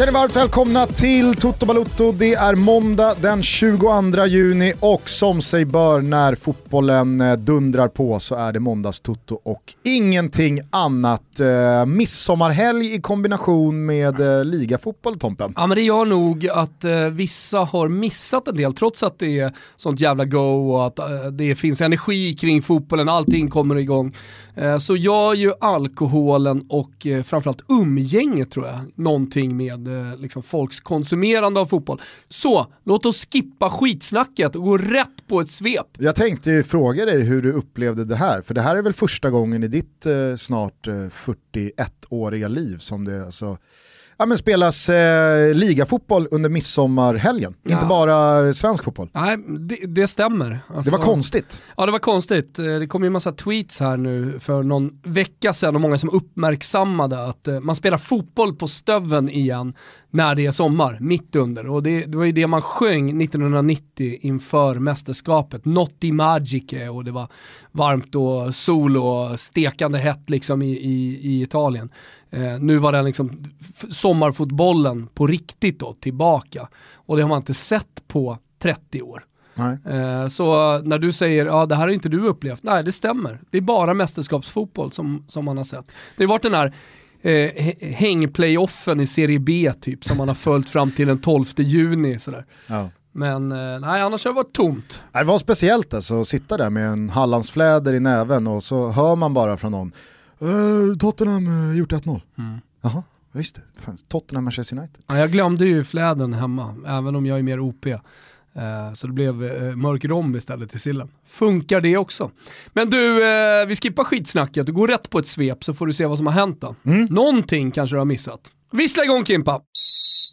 känner varmt välkomna till Toto Balotto. Det är måndag den 22 juni och som sig bör när fotbollen eh, dundrar på så är det måndagstoto och ingenting annat. Eh, midsommarhelg i kombination med eh, ligafotboll Tompen. Ja men det gör nog att eh, vissa har missat en del trots att det är sånt jävla go och att eh, det finns energi kring fotbollen, allting kommer igång. Eh, så gör ju alkoholen och eh, framförallt umgänget tror jag någonting med eh, liksom folks konsumerande av fotboll. Så låt oss skippa skitsnacket och gå rätt på ett svep. Jag tänkte ju fråga dig hur du upplevde det här, för det här är väl första gången i ditt eh, snart eh, 41-åriga liv som det alltså ja, men spelas eh, ligafotboll under midsommarhelgen, Ja. inte bara svensk fotboll. Nej, det, det stämmer. Alltså- Det var konstigt. Ja det var konstigt. Eh, Det kom ju en massa tweets här nu för någon vecka sedan och många som uppmärksammade att eh, man spelar fotboll på stöven igen när det är sommar, mitt under. Och det, det var ju det man sjöng 1990 inför mästerskapet, Notti Magiche och det var varmt och sol och stekande hett liksom i, i, i Italien. Eh, nu var den liksom sommarfotbollen på riktigt då tillbaka och det har man inte sett på 30 år. Eh, Så när du säger ja det här har inte du upplevt, nej det stämmer. Det är bara mästerskapsfotboll som, som man har sett. Det har varit den här eh, hä- hängplayoffen i Serie B typ som man har följt fram till den 12 juni. Sådär. Ja. Men eh, nej, annars har det varit tomt. Det var speciellt alltså att sitta där med en Hallandsfläder i näven och så hör man bara från någon "Eh, Tottenham uh, gjort 1-0. Jaha, just det. Fan, Tottenham Manchester United. Ja, jag glömde ju fläden hemma, även om jag är mer OP. Eh, Så det blev mörk rom istället till sillen. Funkar det också? Men du, vi skippar skitsnacket och går rätt på ett svep så får du se vad som har hänt då. Någonting kanske du har missat. Vissla igång Kimpa!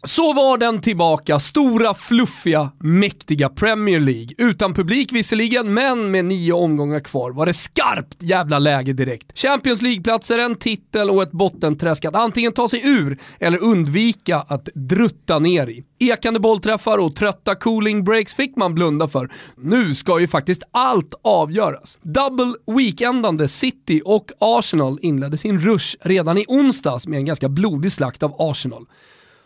Så var den tillbaka, stora, fluffiga, mäktiga Premier League. Utan publik visserligen, men med nio omgångar kvar var det skarpt jävla läge direkt. Champions League-platser, en titel och ett bottenträsk att antingen ta sig ur eller undvika att drutta ner i. Ekande bollträffar och trötta cooling breaks fick man blunda för. Nu ska ju faktiskt allt avgöras. Double weekendande City och Arsenal inledde sin rush redan i onsdags med en ganska blodig slakt av Arsenal.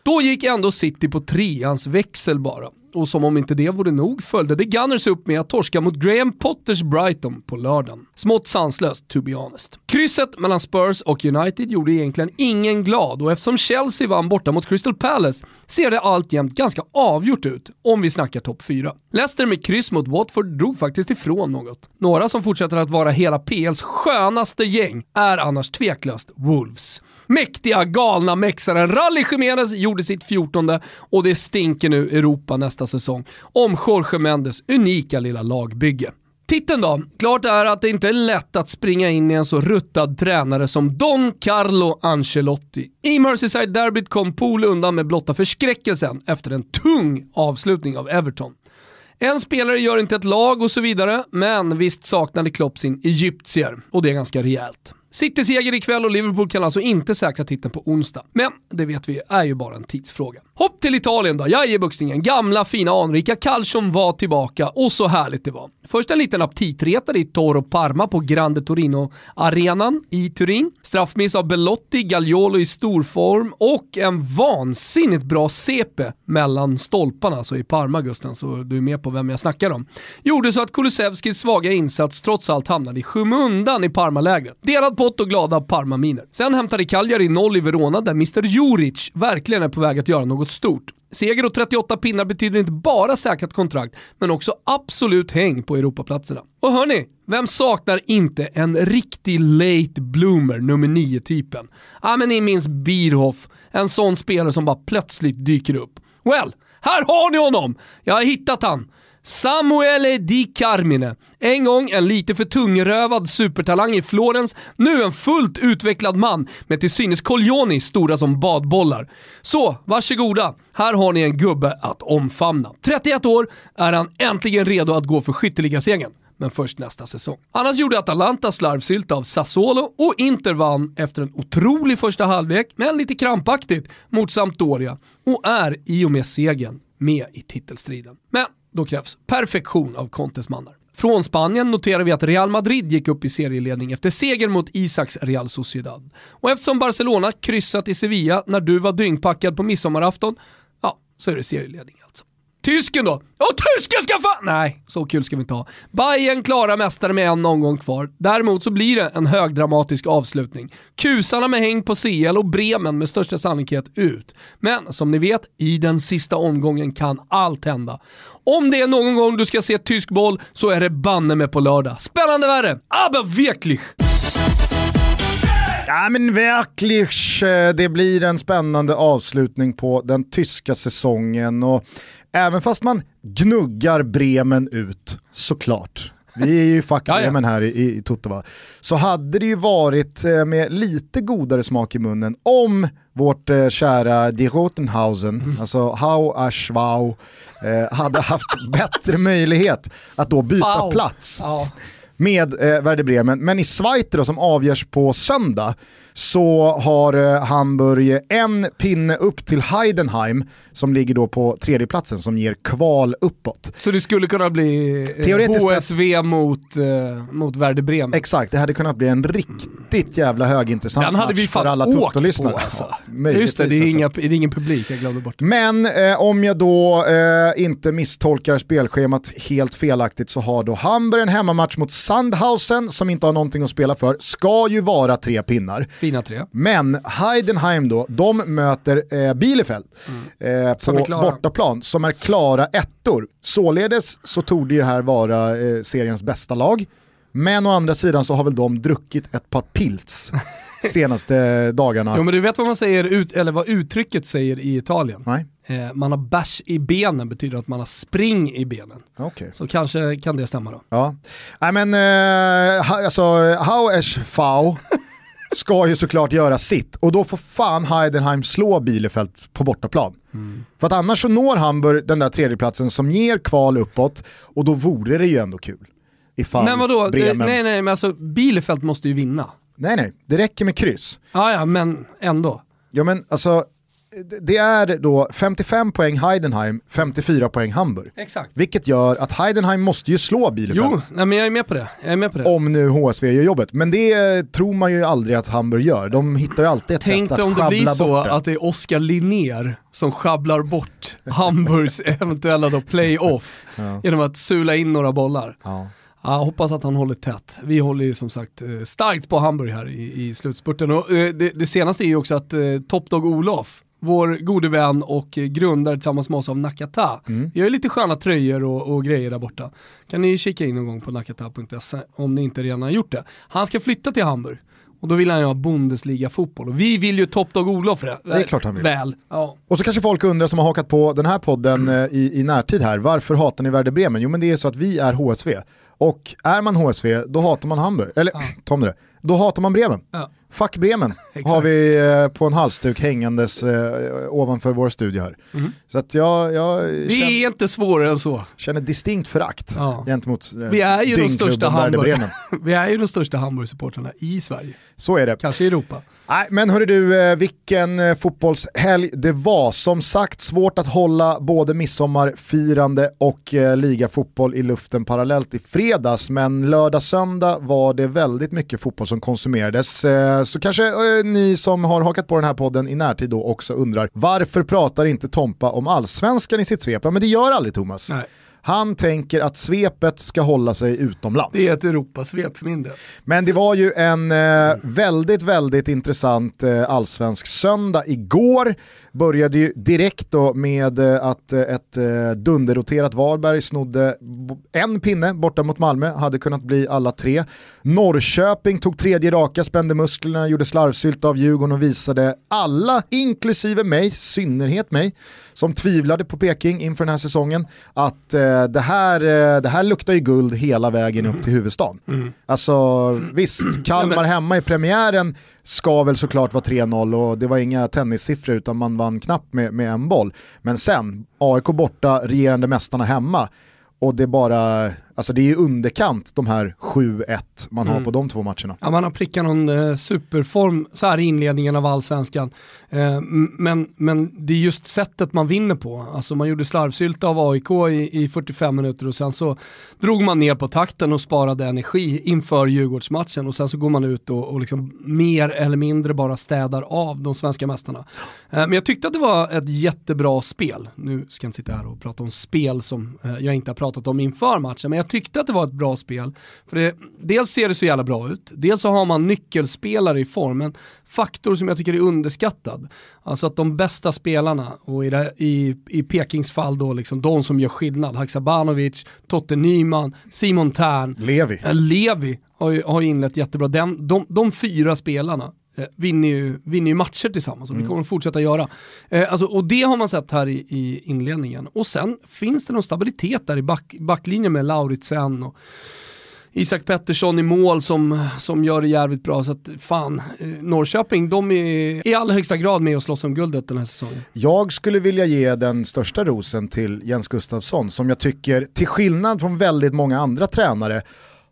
Då gick ändå City på treans växel bara. Och som om inte det vore nog följde det Gunners upp med att torska mot Graham Potters Brighton på lördagen. Smått sanslöst to be honest. Krysset mellan Spurs och United gjorde egentligen ingen glad och eftersom Chelsea vann borta mot Crystal Palace ser det alltjämt ganska avgjort ut om vi snackar topp 4. Leicester med kryss mot Watford drog faktiskt ifrån något. Några som fortsätter att vara hela PLs skönaste gäng är annars tveklöst Wolves. Mäktiga, galna mexaren Rally Jiménez gjorde sitt 14 och det stinker nu Europa nästa säsong om Jorge Mendes unika lilla lagbygge. Titeln då? Klart är att det inte är lätt att springa in i en så ruttad tränare som Don Carlo Ancelotti. I Merseyside-derbyt kom Pool undan med blotta förskräckelsen efter en tung avslutning av Everton. En spelare gör inte ett lag och så vidare, men visst saknade Klopp sin egyptier och det är ganska rejält. City seger ikväll och Liverpool kan alltså inte säkra titeln på onsdag. Men det vet vi är ju bara en tidsfråga. Hopp till Italien då, jajebuxningen. Gamla fina anrika Calcium var tillbaka och så härligt det var. Först en liten aptitretare i Toro Parma på Grande Torino-arenan i Turin. Straffmiss av Belotti, Gagliolo i storform och en vansinnigt bra CP mellan stolparna, så i Parma Gusten, så du är med på vem jag snackar om. Gjorde så att Kulusevskis svaga insats trots allt hamnade i skymundan i Parmalägret. Delad pott och glada Parma-miner. Sen hämtade Cagliari noll i Verona där Mr Juric verkligen är på väg att göra något stort. Seger och 38 pinnar betyder inte bara säkrat kontrakt, men också absolut häng på Europaplatserna. Och hörni, vem saknar inte en riktig late bloomer, nummer 9-typen? Ja men ni minns Bierhoff, en sån spelare som bara plötsligt dyker upp. Well, här har ni honom! Jag har hittat han. Samuele Di Carmine. En gång en lite för tungrövad supertalang i Florens, nu en fullt utvecklad man med till synes Coglioni stora som badbollar. Så, varsågoda. Här har ni en gubbe att omfamna. 31 år är han äntligen redo att gå för skytteligasegern men först nästa säsong. Annars gjorde Atalanta slarvsylta av Sassuolo och Inter vann efter en otrolig första halvlek, men lite krampaktigt, mot Sampdoria och är i och med segern med i titelstriden. Men då krävs perfektion av Contes mannar. Från Spanien noterar vi att Real Madrid gick upp i serieledning efter seger mot Isaks Real Sociedad. Och eftersom Barcelona kryssat i Sevilla när du var dyngpackad på midsommarafton, ja, så är det serieledning alltså. Tysken då? Ja, tysken ska fan... Nej, så kul ska vi inte ha. Bayern klara mästare med en omgång kvar. Däremot så blir det en högdramatisk avslutning. Kusarna med häng på CL och Bremen med största sannolikhet ut. Men som ni vet, i den sista omgången kan allt hända. Om det är någon gång du ska se tysk boll så är det banne med på lördag. Spännande värre, aber wirklich! Ja men verkligen, eh, det blir en spännande avslutning på den tyska säsongen och även fast man gnuggar Bremen ut, såklart, vi är ju fuck Bremen här i, i Totova, så hade det ju varit eh, med lite godare smak i munnen om vårt eh, kära Die Rotenhausen, mm. alltså Hau Aschwau, eh, hade haft bättre möjlighet att då byta Fau. plats. Ja med eh, Werder Bremen. Men i Schweiz då, som avgörs på söndag så har eh, Hamburg en pinne upp till Heidenheim som ligger då på tredjeplatsen som ger kval uppåt. Så det skulle kunna bli eh, HSV sett, mot, eh, mot Werder Bremen? Exakt, det hade kunnat bli en riktigt jävla högintressant Den hade match vi för alla Toto-lyssnare. Alltså. Ja, Just det, det är, alltså. inga, det är ingen publik, jag glömde bort det. Men eh, om jag då eh, inte misstolkar spelschemat helt felaktigt så har då Hamburg en hemmamatch mot Sandhausen som inte har någonting att spela för, ska ju vara tre pinnar. Fina tre. Men Heidenheim då, de möter eh, Bielefeld mm. eh, på bortaplan som är klara ettor. Således så tog det ju här vara eh, seriens bästa lag. Men å andra sidan så har väl de druckit ett par pilts senaste dagarna. Jo men du vet vad man säger, ut, eller vad uttrycket säger i Italien? Nej. Eh, man har bärs i benen betyder att man har spring i benen. Okay. Så kanske kan det stämma då. Ja, nej men eh, alltså, how is fau ska ju såklart göra sitt och då får fan Heidenheim slå Bielefeld på bortaplan. Mm. För att annars så når Hamburg den där tredjeplatsen som ger kval uppåt och då vore det ju ändå kul. Ifall men vadå, Bremen... nej nej men alltså Bielefeld måste ju vinna. Nej nej, det räcker med kryss. Ja ja, men ändå. Ja men alltså det är då 55 poäng Heidenheim, 54 poäng Hamburg. Exakt. Vilket gör att Heidenheim måste ju slå Bielefeld. Jo, nej, men jag är med på det. Jag är med på det. Om nu HSV gör jobbet. Men det tror man ju aldrig att Hamburg gör. De hittar ju alltid ett Tänk sätt att schabbla bort det. Tänk om det blir så att det är Oskar Linnér som schabblar bort Hamburgs eventuella då play-off ja. genom att sula in några bollar. Ja. Ja, hoppas att han håller tätt. Vi håller ju som sagt eh, starkt på Hamburg här i, i slutspurten. Och, eh, det, det, senaste är ju också att eh, Topdog Olof vår gode vän och grundare tillsammans med oss av Nakata. Mm. Vi har ju lite sköna tröjor och, och, grejer där borta. Kan ni kika in någon gång på nakata.se om ni inte redan har gjort det. Han ska flytta till Hamburg. Och då vill han ju ha Bundesliga-fotboll. Och vi vill ju toppdag Olof för det. Det är klart han vill. Väl. Ja. Och så kanske folk undrar som har hakat på den här podden mm. i, i närtid här, varför hatar ni Werder Bremen? Jo men det är så att vi är HSV. Och är man HSV, då hatar man Hamburg. Eller, ja. Tom det. Då hatar man Bremen. Ja. Fuck Bremen har vi eh, på en halsduk hängandes eh, ovanför vår studio här. Mm. Så att jag, jag Det känner, är inte svårare än så. Känner distinkt förakt ja. gentemot eh, vi är ju de största Hamburg. Vi är ju de största Hamburg-supportrarna i Sverige. Så är det. Kanske i Europa. Nej, men hörru du, eh, vilken eh, fotbollshelg det var. Som sagt, svårt att hålla både midsommarfirande och eh, ligafotboll i luften parallellt i fredags, men lördag-söndag var det väldigt mycket fotboll som konsumerades. Eh, så kanske eh, ni som har hakat på den här podden i närtid då också undrar, varför pratar inte Tompa om allsvenskan i sitt svep? Ja, men det gör aldrig Thomas. Nej. Han tänker att svepet ska hålla sig utomlands. Det är ett Europasvep för min del. Men det var ju en eh, väldigt, väldigt intressant eh, allsvensk söndag igår. Började ju direkt då med eh, att eh, ett eh, dunderroterat Varberg snodde en pinne borta mot Malmö, hade kunnat bli alla tre. Norrköping tog tredje raka, spände musklerna, gjorde slarvsylt av Djurgården och visade alla, inklusive mig, synnerhet mig, som tvivlade på Peking inför den här säsongen, att eh, det, här, eh, det här luktar ju guld hela vägen mm. upp till huvudstaden. Mm. Alltså visst, Kalmar hemma i premiären ska väl såklart vara 3-0 och det var inga tennissiffror utan man vann knappt med, med en boll. Men sen, AIK borta, regerande mästarna hemma och det bara Alltså det är ju underkant de här 7-1 man Mm. har på de två matcherna. Ja, man har prickat någon eh, superform så här i inledningen av allsvenskan. Eh, men, men det är just sättet man vinner på. Alltså man gjorde slarvsylta av AIK i, i 45 minuter och sen så drog man ner på takten och sparade energi inför Djurgårdsmatchen och sen så går man ut och, och liksom mer eller mindre bara städar av de svenska mästarna. Eh, men jag tyckte att det var ett jättebra spel. Nu ska jag inte sitta här och prata om spel som eh, jag inte har pratat om inför matchen, men jag tyckte att det var ett bra spel. För det, dels ser det så jävla bra ut, dels så har man nyckelspelare i form, en faktor som jag tycker är underskattad. Alltså att de bästa spelarna, och i, det, i, i Pekings fall då liksom de som gör skillnad, Haksabanovic, Totte Nyman, Simon Tern, Levi. Eh, Levi har har inlett jättebra. Den, de, de fyra spelarna eh, vinner, ju, vinner ju matcher tillsammans och det kommer de fortsätta göra. Eh, alltså, och det har man sett här i, i inledningen. Och sen finns det någon stabilitet där i back, backlinjen med Lauritsen och Isak Pettersson i mål som, som gör det jävligt bra. Så att fan, eh, Norrköping de är i allra högsta grad med och slåss om guldet den här säsongen. Jag skulle vilja ge den största rosen till Jens Gustafsson som jag tycker, till skillnad från väldigt många andra tränare,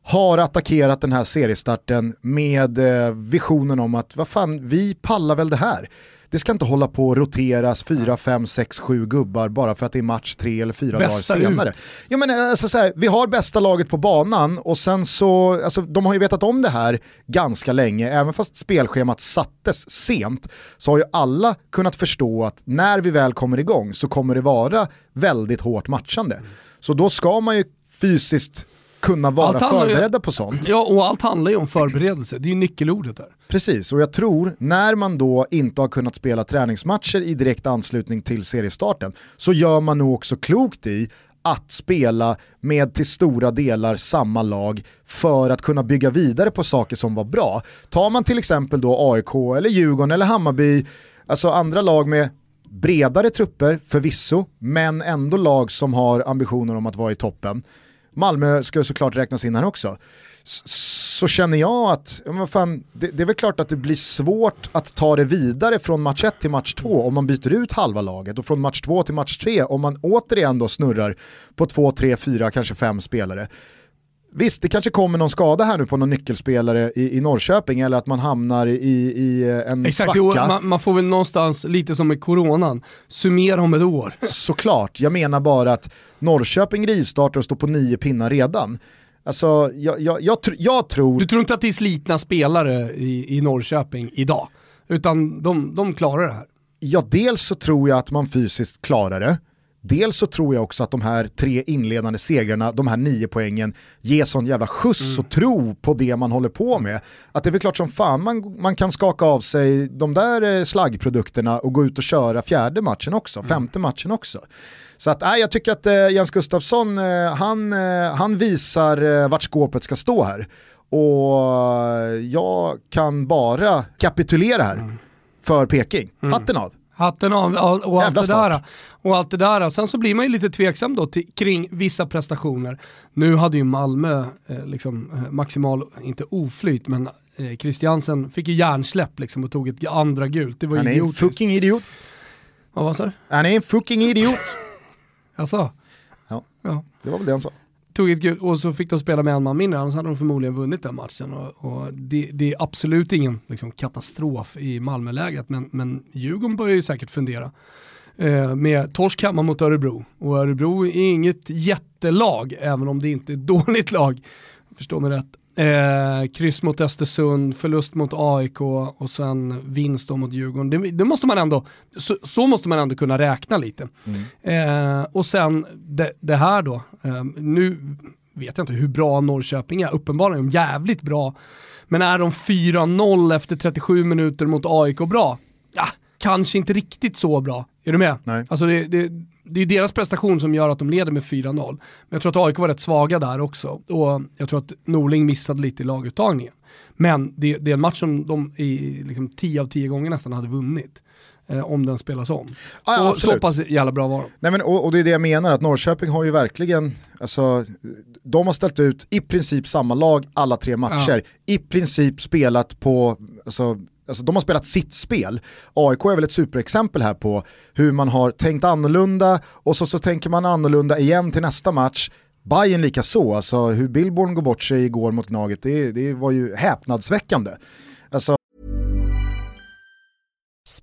har attackerat den här seriestarten med eh, visionen om att vad fan, vi pallar väl det här. Det ska inte hålla på att roteras 4, 5, 6, 7 gubbar bara för att det är match tre eller fyra Bästa dagar senare. Ja, men, eh, alltså, så här, vi har bästa laget på banan och sen så, alltså, de har ju vetat om det här ganska länge, även fast spelschemat sattes sent så har ju alla kunnat förstå att när vi väl kommer igång så kommer det vara väldigt hårt matchande. Så då ska man ju fysiskt kunna vara handlar ju- förberedda på sånt. Ja, och allt handlar ju om förberedelse. Det är ju nyckelordet där. Precis, och jag tror när man då inte har kunnat spela träningsmatcher i direkt anslutning till seriestarten så gör man nog också klokt i att spela med till stora delar samma lag för att kunna bygga vidare på saker som var bra. Tar man till exempel då AIK eller Djurgården eller Hammarby, alltså andra lag med bredare trupper förvisso, men ändå lag som har ambitioner om att vara i toppen. Malmö ska såklart räknas in här också. Så känner jag att, ja, men fan, det, det är väl klart att det blir svårt att ta det vidare från match 1 till match 2 om man byter ut halva laget och från match 2 till match 3 om man återigen då snurrar på 2, 3, 4, kanske 5 spelare. Visst, det kanske kommer någon skada här nu på någon nyckelspelare i, i Norrköping eller att man hamnar i, i en Exakt, svacka. man, man får väl någonstans, lite som med coronan, summera om ett år. Såklart, jag menar bara att Norrköping rivstartar och står på nio pinnar redan. Alltså, jag, jag, jag, jag tror... Du tror inte att det är slitna spelare i, i Norrköping idag? Utan de, de klarar det här. Ja, dels så tror jag att man fysiskt klarar det. Dels så tror jag också att de här tre inledande segrarna, de här nio poängen, ger sån jävla skjuts och tro på det man håller på med. Att det är väl klart som fan man, man kan skaka av sig de där eh, slaggprodukterna och gå ut och köra fjärde matchen också, femte matchen också. Så att, nej, jag tycker att eh, Jens Gustafsson, eh, han, eh, han visar eh, vart skåpet ska stå här. Och eh, jag kan bara kapitulera här för Peking. Hatten av. Hatten av och allt det där. Och allt det där. Sen så blir man ju lite tveksam då till, kring vissa prestationer. Nu hade ju Malmö eh, liksom, eh, maximal, inte oflyt, men eh, Christiansen fick ju hjärnsläpp liksom, och tog ett andra gult. Det var Han är en fucking idiot. Ja, vad sa du? Han är en fucking idiot. Alltså, Ja. ja. Det var väl det han sa. Tog ett gult och så fick de spela med en man mindre, annars hade de förmodligen vunnit den matchen. Och, och det, det är absolut ingen liksom, katastrof i Malmölägret, men, men Djurgården börjar ju säkert fundera. Eh, med torsk hemma mot Örebro. Och Örebro är inget jättelag, även om det inte är ett dåligt lag. Förstå mig rätt. Eh, kryss mot Östersund, förlust mot AIK och sen vinst då mot Djurgården. Det, det måste man ändå, så, så måste man ändå kunna räkna lite. Eh, och sen det, det här då, eh, nu vet jag inte hur bra Norrköping är, uppenbarligen är de jävligt bra. Men är de 4-0 efter 37 minuter mot AIK bra? Ja, kanske inte riktigt så bra. Är du med? Nej. Alltså det, det, det är deras prestation som gör att de leder med 4-0. Men jag tror att AIK var rätt svaga där också. Och jag tror att Norling missade lite i laguttagningen. Men det, det är en match som de i liksom 10 av 10 gånger nästan hade vunnit. Eh, om den spelas om. Ja, ja, så, så pass jävla bra var de. Nej, men, och, och det är det jag menar, att Norrköping har ju verkligen, alltså, de har ställt ut i princip samma lag alla tre matcher, i princip spelat på, alltså, alltså de har spelat sitt spel. AIK är väl ett superexempel här på hur man har tänkt annorlunda och så, så tänker man annorlunda igen till nästa match. Bayern lika så, alltså hur Billborn går bort sig igår mot Gnaget, det, det var ju häpnadsväckande. Alltså...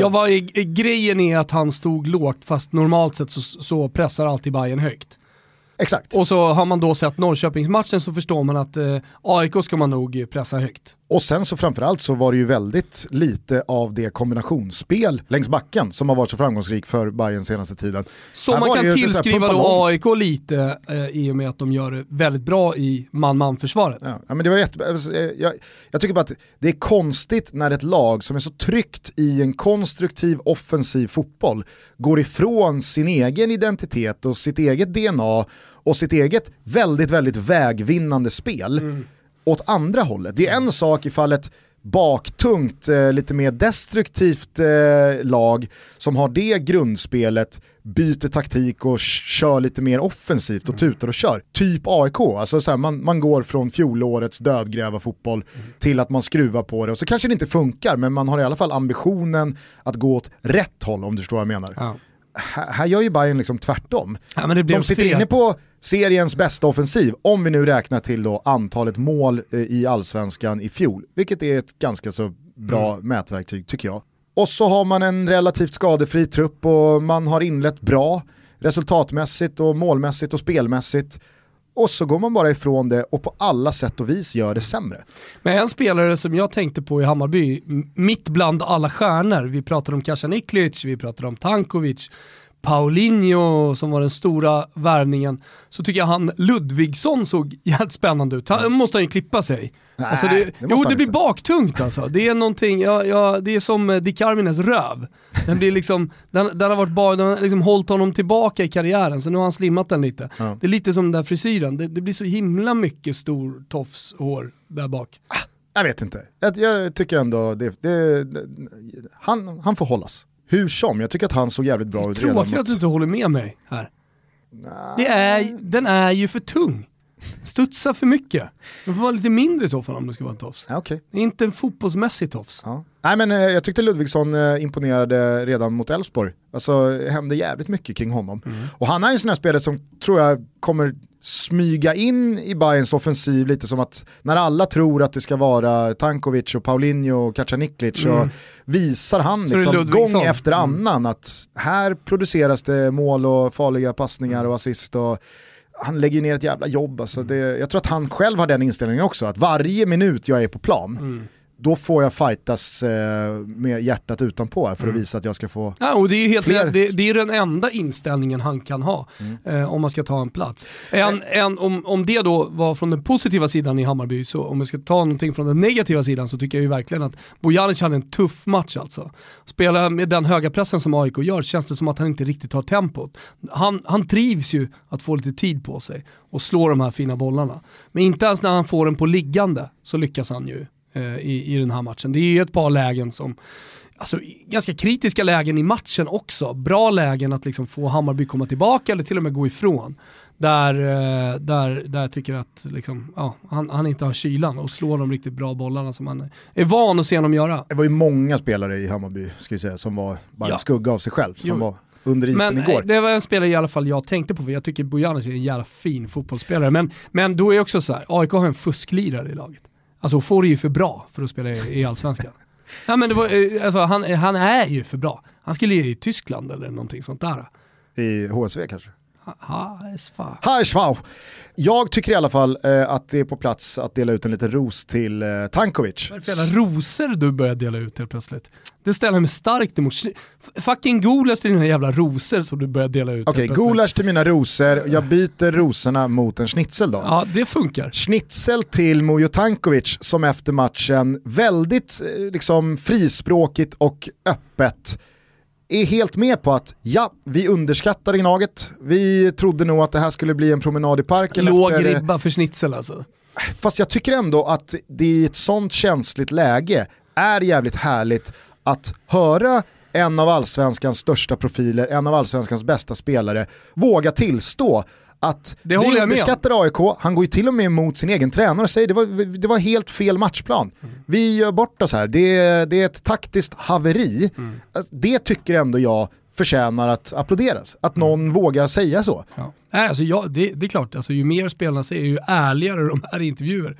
Ja, vad är, grejen är att han stod lågt, fast normalt sett så, så pressar alltid Bayern högt. Exakt. Och så har man då sett Norrköpingsmatchen så förstår man att eh, AIK ska man nog pressa högt. Och sen så framförallt så var det ju väldigt lite av det kombinationsspel längs backen som har varit så framgångsrik för Bayern senaste tiden. Så man kan tillskriva då AIK lite eh, i och med att de gör det väldigt bra i man-man-försvaret. Ja, men det var jätte... Jag, jag tycker bara att det är konstigt när ett lag som är så tryggt i en konstruktiv offensiv fotboll går ifrån sin egen identitet och sitt eget DNA och sitt eget väldigt, väldigt vägvinnande spel mm. Åt andra hållet. Det är en sak ifall ett baktungt, eh, lite mer destruktivt eh, lag som har det grundspelet byter taktik och kör lite mer offensivt och tutar och kör. Typ AIK, alltså så här, man, man går från fjolårets dödgräva fotboll mm. till att man skruvar på det och så kanske det inte funkar men man har i alla fall ambitionen att gå åt rätt håll om du förstår vad jag menar. Ja. Här, gör ju Bayern liksom tvärtom. Ja, De sitter fel. inne på seriens bästa offensiv, om vi nu räknar till då antalet mål eh, i allsvenskan i fjol, vilket är ett ganska så bra mm. mätverktyg tycker jag. Och så har man en relativt skadefri trupp och man har inlett bra resultatmässigt och målmässigt och spelmässigt. Och så går man bara ifrån det och på alla sätt och vis gör det sämre. Men en spelare som jag tänkte på i Hammarby, mitt bland alla stjärnor, vi pratade om Kasaniklic, vi pratade om Tankovic, Paulinho som var den stora värvningen, så tycker jag han Ludvigsson såg jävligt spännande ut. Han måste han ju klippa sig. Nej, alltså det, det jo, det blir inte. baktungt alltså. Det är någonting, ja, ja, det är som eh, Dick Armines röv. Den, blir liksom, den, den har varit bara, den har liksom hållit honom tillbaka i karriären, så nu har han slimmat den lite. Ja. Det är lite som den där frisyren, det, det blir så himla mycket stor tofshår där bak. Ah, jag vet inte, jag, jag tycker ändå det, det, han, han får hållas. Hur som, jag tycker att han såg jävligt bra ut redan. Tråkigt att du inte håller med mig här. Det är, den är ju för tung. Studsa för mycket. Den får vara lite mindre i så fall om det ska vara en tofs. Ja, okay. Inte en fotbollsmässig tofs. Ja. Nej men eh, jag tyckte Ludvigsson eh, imponerade redan mot Elfsborg. Alltså det hände jävligt mycket kring honom. Mm. Och han är en sån här spelare som tror jag kommer smyga in i Bayerns offensiv lite som att när alla tror att det ska vara Tankovic och Paulinho och Kacaniklic mm. och visar han liksom gång efter mm. annan mm. att här produceras det mål och farliga passningar och assist och han lägger ner ett jävla jobb. Alltså det, jag tror att han själv har den inställningen också, att varje minut jag är på plan mm då får jag fightas eh, med hjärtat utanpå för att mm. visa att jag ska få ja, och det är helt fler... det, det, är den enda inställningen han kan ha mm. eh, om man ska ta en plats. En, en, om, om det då var från den positiva sidan i Hammarby, så om jag ska ta någonting från den negativa sidan så tycker jag ju verkligen att Bojanic hade en tuff match alltså. Spela med den höga pressen som AIK gör känns det som att han inte riktigt har tempot. Han, han trivs ju att få lite tid på sig och slå de här fina bollarna. Men inte ens när han får den på liggande så lyckas han ju i, i den här matchen. Det är ju ett par lägen som, alltså ganska kritiska lägen i matchen också. Bra lägen att liksom få Hammarby komma tillbaka eller till och med gå ifrån. Där, eh, där, där jag tycker att liksom, ja, han, han inte har kylan och slår de riktigt bra bollarna som han är van att se honom göra. Det var ju många spelare i Hammarby ska säga, som var bara ja. en skugga av sig själv. Som jo. var under isen men, igår. Det var en spelare i alla fall jag tänkte på, för jag tycker Bojanic är en jävla fin fotbollsspelare. Men, men då är också så här, AIK har en fusklirare i laget. Alltså får är ju för bra för att spela i, Allsvenskan. ja, men var, eh, alltså, han, han är ju för bra. Han skulle i Tyskland eller någonting sånt där. I HSV kanske? HSV. Jag tycker i alla fall eh, att det är på plats att dela ut en liten ros till eh, Tankovic. För jävla rosor du börjar dela ut helt plötsligt? Det ställer mig starkt emot. Fucking gulasch till dina jävla rosor som du börjar dela ut. Okej, okay, gulasch till mina rosor. Jag byter rosorna mot en schnitzel då. Ja, det funkar. Schnitzel till Mujo Tankovic som efter matchen väldigt eh, liksom frispråkigt och öppet är helt med på att ja, vi underskattade Gnaget. Vi trodde nog att det här skulle bli en promenad i parken. Låg efter... ribba för schnitzel alltså. Fast jag tycker ändå att det i ett sånt känsligt läge är jävligt härligt att höra en av allsvenskans största profiler, en av allsvenskans bästa spelare, våga tillstå att det vi underskattar AIK, han går ju till och med emot sin egen tränare och säger det var, det var helt fel matchplan. Mm. Vi gör bort oss här, det, det är ett taktiskt haveri. Mm. Det tycker ändå jag förtjänar att applåderas. Att någon mm. vågar säga så. Ja. Nej, alltså, ja, det, det, är klart, alltså, ju mer spelarna säger, ju ärligare de här intervjuer,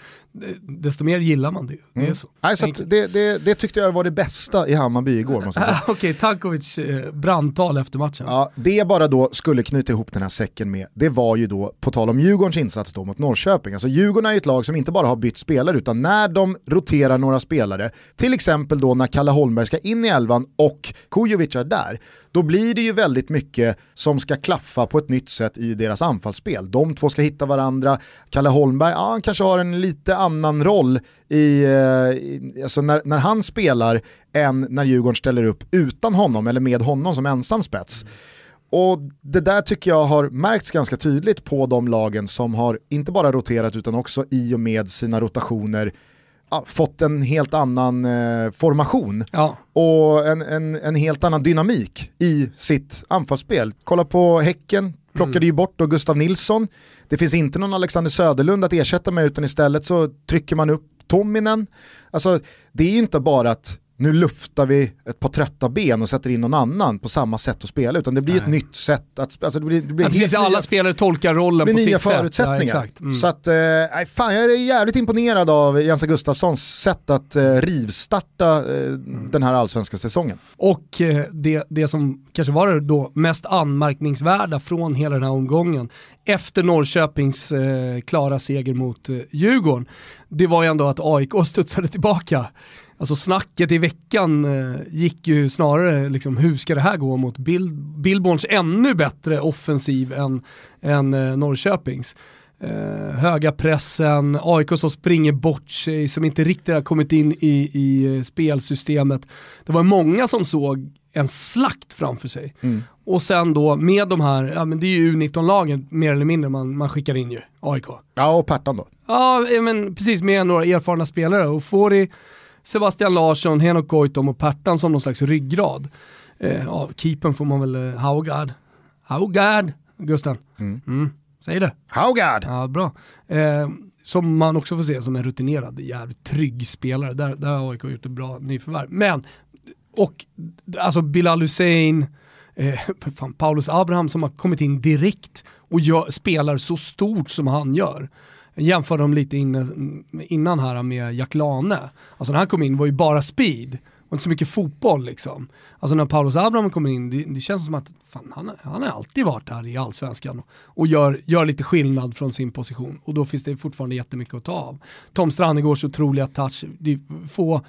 desto mer gillar man det. Det, mm. är så. Nej, så det, det, det, tyckte jag var det bästa i Hammarby igår. Måste jag säga. Okej, okay, Tankovic eh, brandtal efter matchen. Ja, det bara då skulle knyta ihop den här säcken med, det var ju då, på tal om Djurgårdens insats då mot Norrköping, alltså Djurgården är ju ett lag som inte bara har bytt spelare, utan när de roterar några spelare, till exempel då när Kalle Holmberg ska in i elvan och Kujovic är där, då blir det ju väldigt mycket som ska klaffa på ett nytt sätt i deras anfallsspel. De två ska hitta varandra. Kalle Holmberg, ja, han kanske har en lite annan roll i, eh, alltså när, när han spelar än när Djurgården ställer upp utan honom eller med honom som ensam spets. Mm. Och det där tycker jag har märkts ganska tydligt på de lagen som har inte bara roterat utan också i och med sina rotationer ja, fått en helt annan eh, formation ja. och en, en, en, helt annan dynamik i sitt anfallsspel. Kolla på Häcken, plockade mm. ju bort då Gustav Nilsson. Det finns inte någon Alexander Söderlund att ersätta med utan istället så trycker man upp Tominen. Alltså det är ju inte bara att nu luftar vi ett par trötta ben och sätter in någon annan på samma sätt att spela, utan det blir Nej. ett nytt sätt att alltså det blir, det blir ja, precis, alla spelare tolkar rollen på nya sitt förutsättningar. Ja, mm. Så att, eh, fan, jag är jävligt imponerad av Jens Gustafssons sätt att eh, rivstarta eh, mm. den här allsvenska säsongen. Och eh, det, det som kanske var det då mest anmärkningsvärda från hela den här omgången, efter Norrköpings eh, klara seger mot eh, Djurgården, det var ju ändå att AIK studsade tillbaka Alltså snacket i veckan eh, gick ju snarare liksom, hur ska det här gå mot Bil Billborns ännu bättre offensiv än, än eh, Norrköpings. Eh, höga pressen, AIK som springer bort sig, som inte riktigt har kommit in i, i eh, spelsystemet. Det var många som såg en slakt framför sig. Mm. Och sen då med de här, ja men det är ju U19-lagen mer eller mindre man, man skickar in ju, AIK. Ja och Pertan då. Ja men precis med några erfarna spelare och får i Sebastian Larsson, Henok Goitom och Pertan som någon slags ryggrad. Eh, ja, keepern får man väl eh, Haugard. Haugard, Gusten. Mm. Mm. Säg det. Haugard! Ja, bra. Eh, som man också får se som en rutinerad, jävligt trygg spelare. Där, där har AIK gjort ett bra nyförvärv. Men, och alltså Bilal Hussein, eh, fan, Paulus Abraham som har kommit in direkt och gör, spelar så stort som han gör. Jämför dem lite innan, innan här med Jack Lane. Alltså när han kom in var ju bara speed och inte så mycket fotboll liksom. Alltså när Paulus Abraham kommer in, det, det, känns som att fan, han, han har alltid varit här i allsvenskan och gör, gör lite skillnad från sin position. Och då finns det fortfarande jättemycket att ta av. Tom Strannegårds otroliga touch, det är få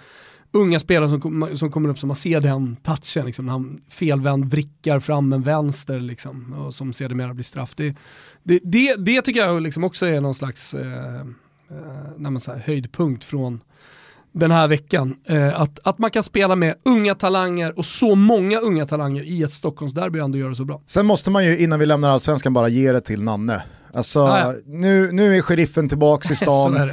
unga spelare som, som kommer upp som man ser den touchen, liksom, när han felvänd vrickar fram en vänster liksom, och som sedermera blir straff. Det, det, det, det, tycker jag liksom också är någon slags eh, eh, höjdpunkt från den här veckan. Eh, att, att man kan spela med unga talanger och så många unga talanger i ett Stockholmsderby och ändå göra det så bra. Sen måste man ju innan vi lämnar allsvenskan bara ge det till Nanne. Alltså, ah, nu, nu är sheriffen tillbaka i stan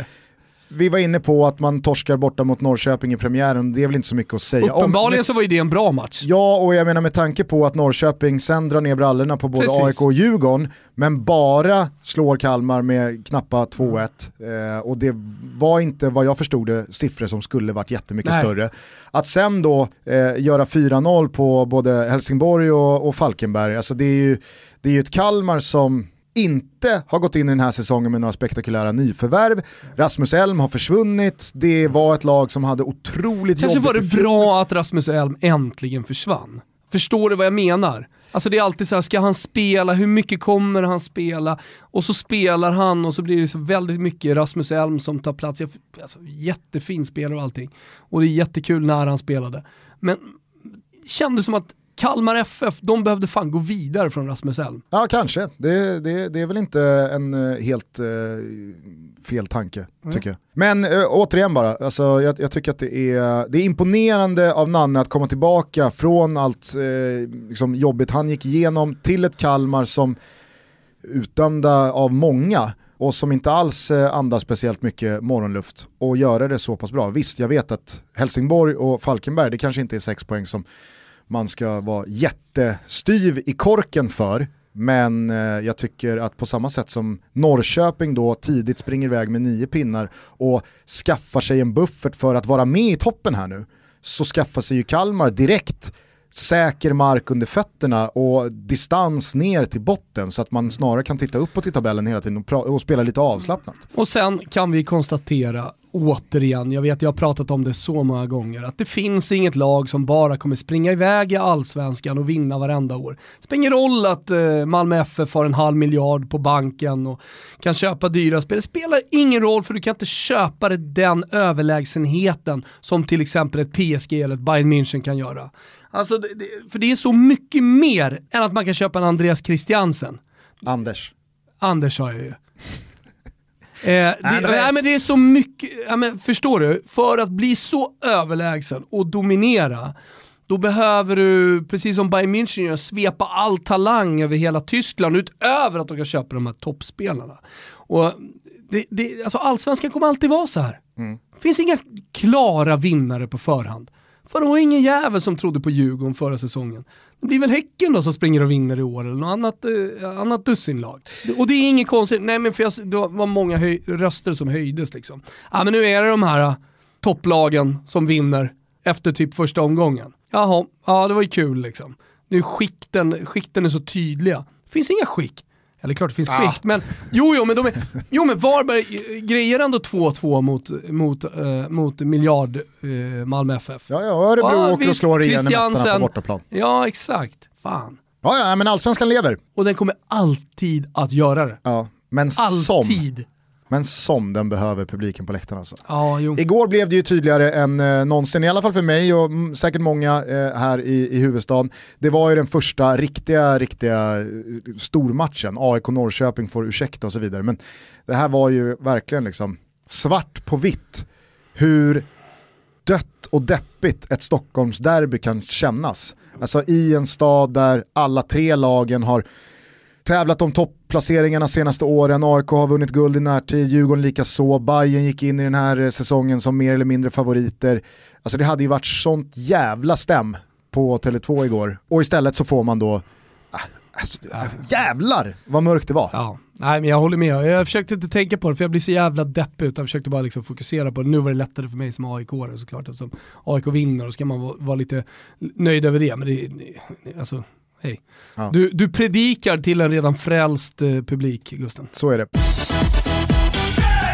vi var inne på att man torskar borta mot Norrköping i premiären, det är väl inte så mycket att säga Uppenbarligen om. så var ju det en bra match. Ja, och jag menar med tanke på att Norrköping sen drar ner brallorna på både Precis. AIK och Djurgården, men bara slår Kalmar med knappa 2-1. Eh, och det var inte vad jag förstod det siffror som skulle varit jättemycket Nej. större. Att sen då eh, göra 4-0 på både Helsingborg och, och Falkenberg, alltså det är ju det är ju ett Kalmar som inte har gått in i den här säsongen med några spektakulära nyförvärv. Rasmus Elm har försvunnit, det var ett lag som hade otroligt Kanske jobbigt. Kanske var det bra att Rasmus Elm äntligen försvann. Förstår du vad jag menar? Alltså det är alltid så här, ska han spela, hur mycket kommer han spela? Och så spelar han och så blir det så väldigt mycket Rasmus Elm som tar plats. Alltså, jättefin spelare och allting. Och det är jättekul när han spelade. Men kändes som att Kalmar FF, de behövde fan gå vidare från Rasmus Elm. Ja, kanske. Det, det, det är väl inte en eh, helt uh, fel tanke, mm. tycker jag. Men äh, återigen bara, alltså, jag, jag, tycker att det är, det är imponerande av Nanne att komma tillbaka från allt eh, liksom jobbigt han gick igenom till ett Kalmar som utdömda av många och som inte alls eh, andas speciellt mycket morgonluft och göra det så pass bra. Visst, jag vet att Helsingborg och Falkenberg, det kanske inte är sex poäng som man ska vara jättestyv i korken för, men eh, jag tycker att på samma sätt som Norrköping då tidigt springer iväg med nio pinnar och skaffar sig en buffert för att vara med i toppen här nu, så skaffar sig ju Kalmar direkt säker mark under fötterna och distans ner till botten så att man snarare kan titta uppåt i tabellen hela tiden och, och spela lite avslappnat. Och sen kan vi konstatera återigen, jag vet jag har pratat om det så många gånger, att det finns inget lag som bara kommer springa iväg i allsvenskan och vinna varenda år. Det spelar ingen roll att eh, Malmö FF har en halv miljard på banken och kan köpa dyra spel. Det spelar ingen roll för du kan inte köpa den överlägsenheten som till exempel ett PSG eller ett Bayern München kan göra. Alltså, för det är så mycket mer än att man kan köpa en Andreas Christiansen. Anders. Anders sa jag ju. Eh, det, nej, men det är så mycket, ja, men förstår du? För att bli så överlägsen och dominera, då behöver du, precis som Bayern München gör, svepa all talang över hela Tyskland utöver att de kan köpa de här toppspelarna. Och det, det, alltså allsvenskan kommer alltid vara så här. Mm. Det finns inga klara vinnare på förhand. För det var ingen jävel som trodde på Djurgården förra säsongen. Det blir väl Häcken då som springer och vinner i år eller något annat, eh, annat dussinlag. Och det är inget konstigt, nej men för jag, det var många röster som höjdes liksom. Ja men nu är det de här uh, topplagen som vinner efter typ första omgången. Jaha, ja det var ju kul liksom. Nu skikten, skikten är så tydliga. Det finns inga skikt. Eller klart det finns ah. skikt, men jo, jo, men, de är, jo, men Varberg grejer ändå 2-2 mot, mot, uh, mot miljard uh, Malmö FF. Ja, ja, Örebro ah, åker och slår igen mästarna på bortaplan. Ja, exakt. Fan. Ja, ja, men allsvenskan lever. Och den kommer alltid att göra det. Ja, men alltid. som men som den behöver publiken på läktaren alltså. Ja, Igår blev det ju tydligare än eh, någonsin, i alla fall för mig och mm, säkert många eh, här i, i huvudstaden. Det var ju den första riktiga, riktiga eh, stormatchen. AIK Norrköping får ursäkta och så vidare. Men det här var ju verkligen liksom svart på vitt hur dött och deppigt ett Stockholmsderby kan kännas. Alltså i en stad där alla tre lagen har tävlat om topplaceringarna senaste åren, AIK har vunnit guld i närtid, Djurgården likaså, Bayern gick in i den här eh, säsongen som mer eller mindre favoriter. Alltså det hade ju varit sånt jävla stäm på Tele2 igår och istället så får man då ah, Alltså, jävlar vad mörkt det var. Ja. Nej men jag håller med, jag försökte inte tänka på det för jag blir så jävla deppig utan försökte bara liksom fokusera på det. Nu var det lättare för mig som aik såklart eftersom AIK vinner och så kan man vara, vara lite nöjd över det. Men det, alltså, hej. Ja. Du, du predikar till en redan frälst eh, publik, Gusten. Så är det.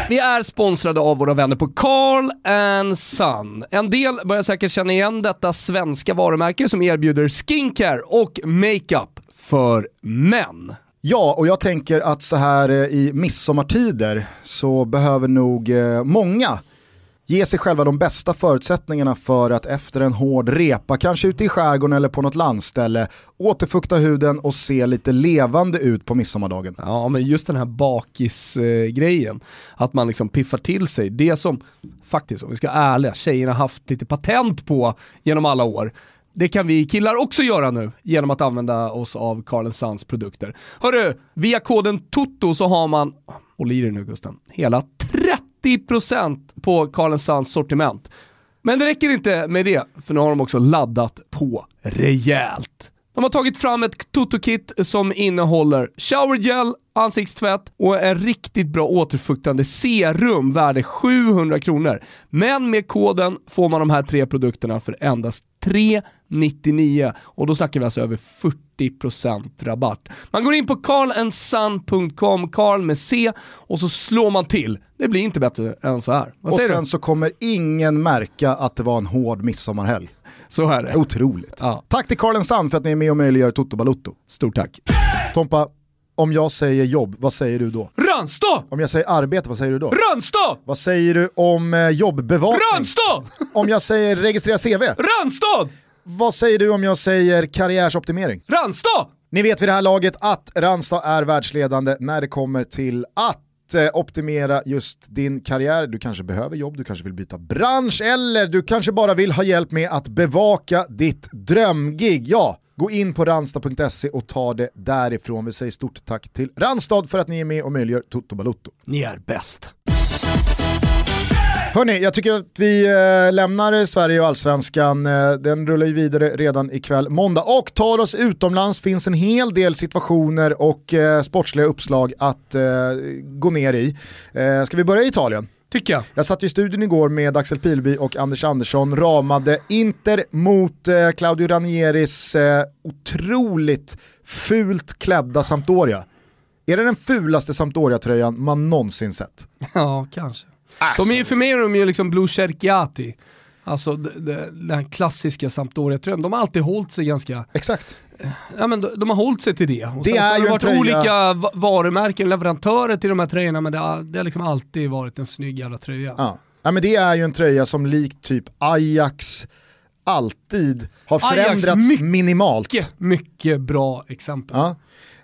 Vi är sponsrade av våra vänner på Carl and Son. En del börjar säkert känna igen detta svenska varumärke som erbjuder skincare och makeup för män. Ja, och jag tänker att så här eh, i midsommartider så behöver nog eh, många ge sig själva de bästa förutsättningarna för att efter en hård repa, kanske ute i skärgården eller på något landställe, återfukta huden och se lite levande ut på midsommardagen. Ja, men just den här bakisgrejen, att man liksom piffar till sig, det som faktiskt, om vi ska vara ärliga, tjejerna haft lite patent på genom alla år, det kan vi killar också göra nu genom att använda oss av Carl Sands produkter. Hörru, via koden TOTO så har man, håll i dig nu Gusten, hela 30 90% på Carl Sands sortiment. Men det räcker inte med det, för nu har de också laddat på rejält. De har tagit fram ett Toto-kit som innehåller showergel, ansiktstvätt och en riktigt bra återfuktande serum värde 700 kronor. Men med koden får man de här tre produkterna för endast 3 399 och då snackar vi alltså över 40% rabatt. Man går in på carlandsun.com, Carl med C, och så slår man till. Det blir inte bättre än så här. Vad och sen du? så kommer ingen märka att det var en hård midsommarhelg. Så är det. Otroligt. Ja. Tack till Carl Sun för att ni är med och möjliggör Toto Balutto. Stort tack. Tompa, om jag säger jobb, vad säger du då? Ranstad! Om jag säger arbete, vad säger du då? Ranstad! Vad säger du om eh, jobbbevakning? Ranstad! Om jag säger registrera CV? Ranstad! Vad säger du om jag säger karriärsoptimering? Ranstad! Ni vet vid det här laget att Ranstad är världsledande när det kommer till att eh, optimera just din karriär. Du kanske behöver jobb, du kanske vill byta bransch eller du kanske bara vill ha hjälp med att bevaka ditt drömgig. Ja, gå in på ranstad.se och ta det därifrån. Vi säger stort tack till Randstad för att ni är med och möjliggör Toto Balutto. Ni är bäst. Hörni, jag tycker att vi eh, lämnar Sverige och allsvenskan. Eh, den rullar ju vidare redan ikväll måndag och tar oss utomlands. finns en hel del situationer och eh, sportsliga uppslag att gå ner i. Ska vi börja i Italien? Tycker jag. Jag satt i studion igår med Axel Pilby och Anders Andersson, ramade Inter mot Claudio Ranieris otroligt fult klädda Sampdoria. Är det den fulaste Sampdoria-tröjan man någonsin sett? Ja, kanske. Alltså. De är ju, för mig är de ju liksom Blue Cerchiati. Alltså den här klassiska Sampdoria-tröjan. De har alltid hållit sig ganska... Exakt. Ja, men de, de har hållit sig till det. Och det sen är så har det varit tröja... olika varumärken, leverantörer till de här tröjorna, men det har, det har liksom alltid varit en snygg jävla tröja. Ja. ja, men det är ju en tröja som likt typ Ajax alltid har förändrats mycket, minimalt. Mycket bra exempel. Ja.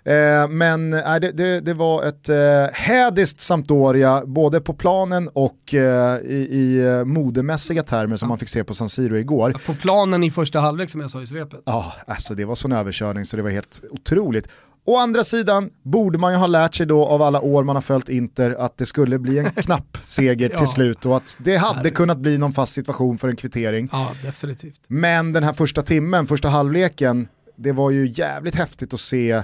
Eh, men äh, det, det, det, var ett eh, hädiskt Sampdoria, både på planen och eh, i, i eh, modemässiga termer som man fick se på San Siro igår. På planen i första halvlek som jag sa i svepet. Ja, alltså det var sån överkörning så det var helt otroligt. Å andra sidan borde man ju ha lärt sig då av alla år man har följt Inter att det skulle bli en knapp seger ja. till slut och att det hade kunnat bli någon fast situation för en kvittering. Ja, definitivt. Men den här första timmen, första halvleken, det var ju jävligt häftigt att se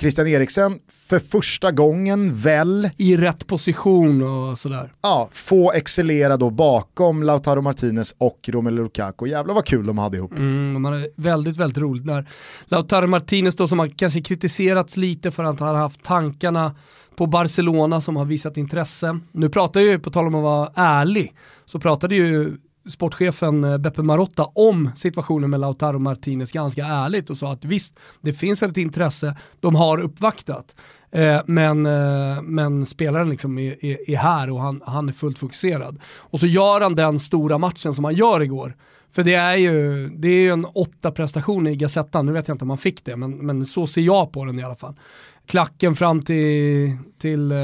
Christian Eriksen för första gången väl i rätt position och sådär. Ja, få excellera då bakom Lautaro Martinez och Romelu Lukaku. Jävlar vad kul de hade ihop. Mm, de hade väldigt, väldigt roligt när Lautaro Martinez då som har kanske kritiserats lite för att han har haft tankarna på Barcelona som har visat intresse. Nu pratar ju, på tal om att vara ärlig, så pratade ju sportchefen eh, Beppe Marotta om situationen med Lautaro Martinez ganska ärligt och sa att visst, det finns ett intresse, de har uppvaktat. Eh, men, eh, men spelaren liksom är, är, är, här och han, han är fullt fokuserad. Och så gör han den stora matchen som han gör igår. För det är ju, det är ju en åtta prestation i Gazettan, nu vet jag inte om han fick det, men, men så ser jag på den i alla fall. Klacken fram till, till eh,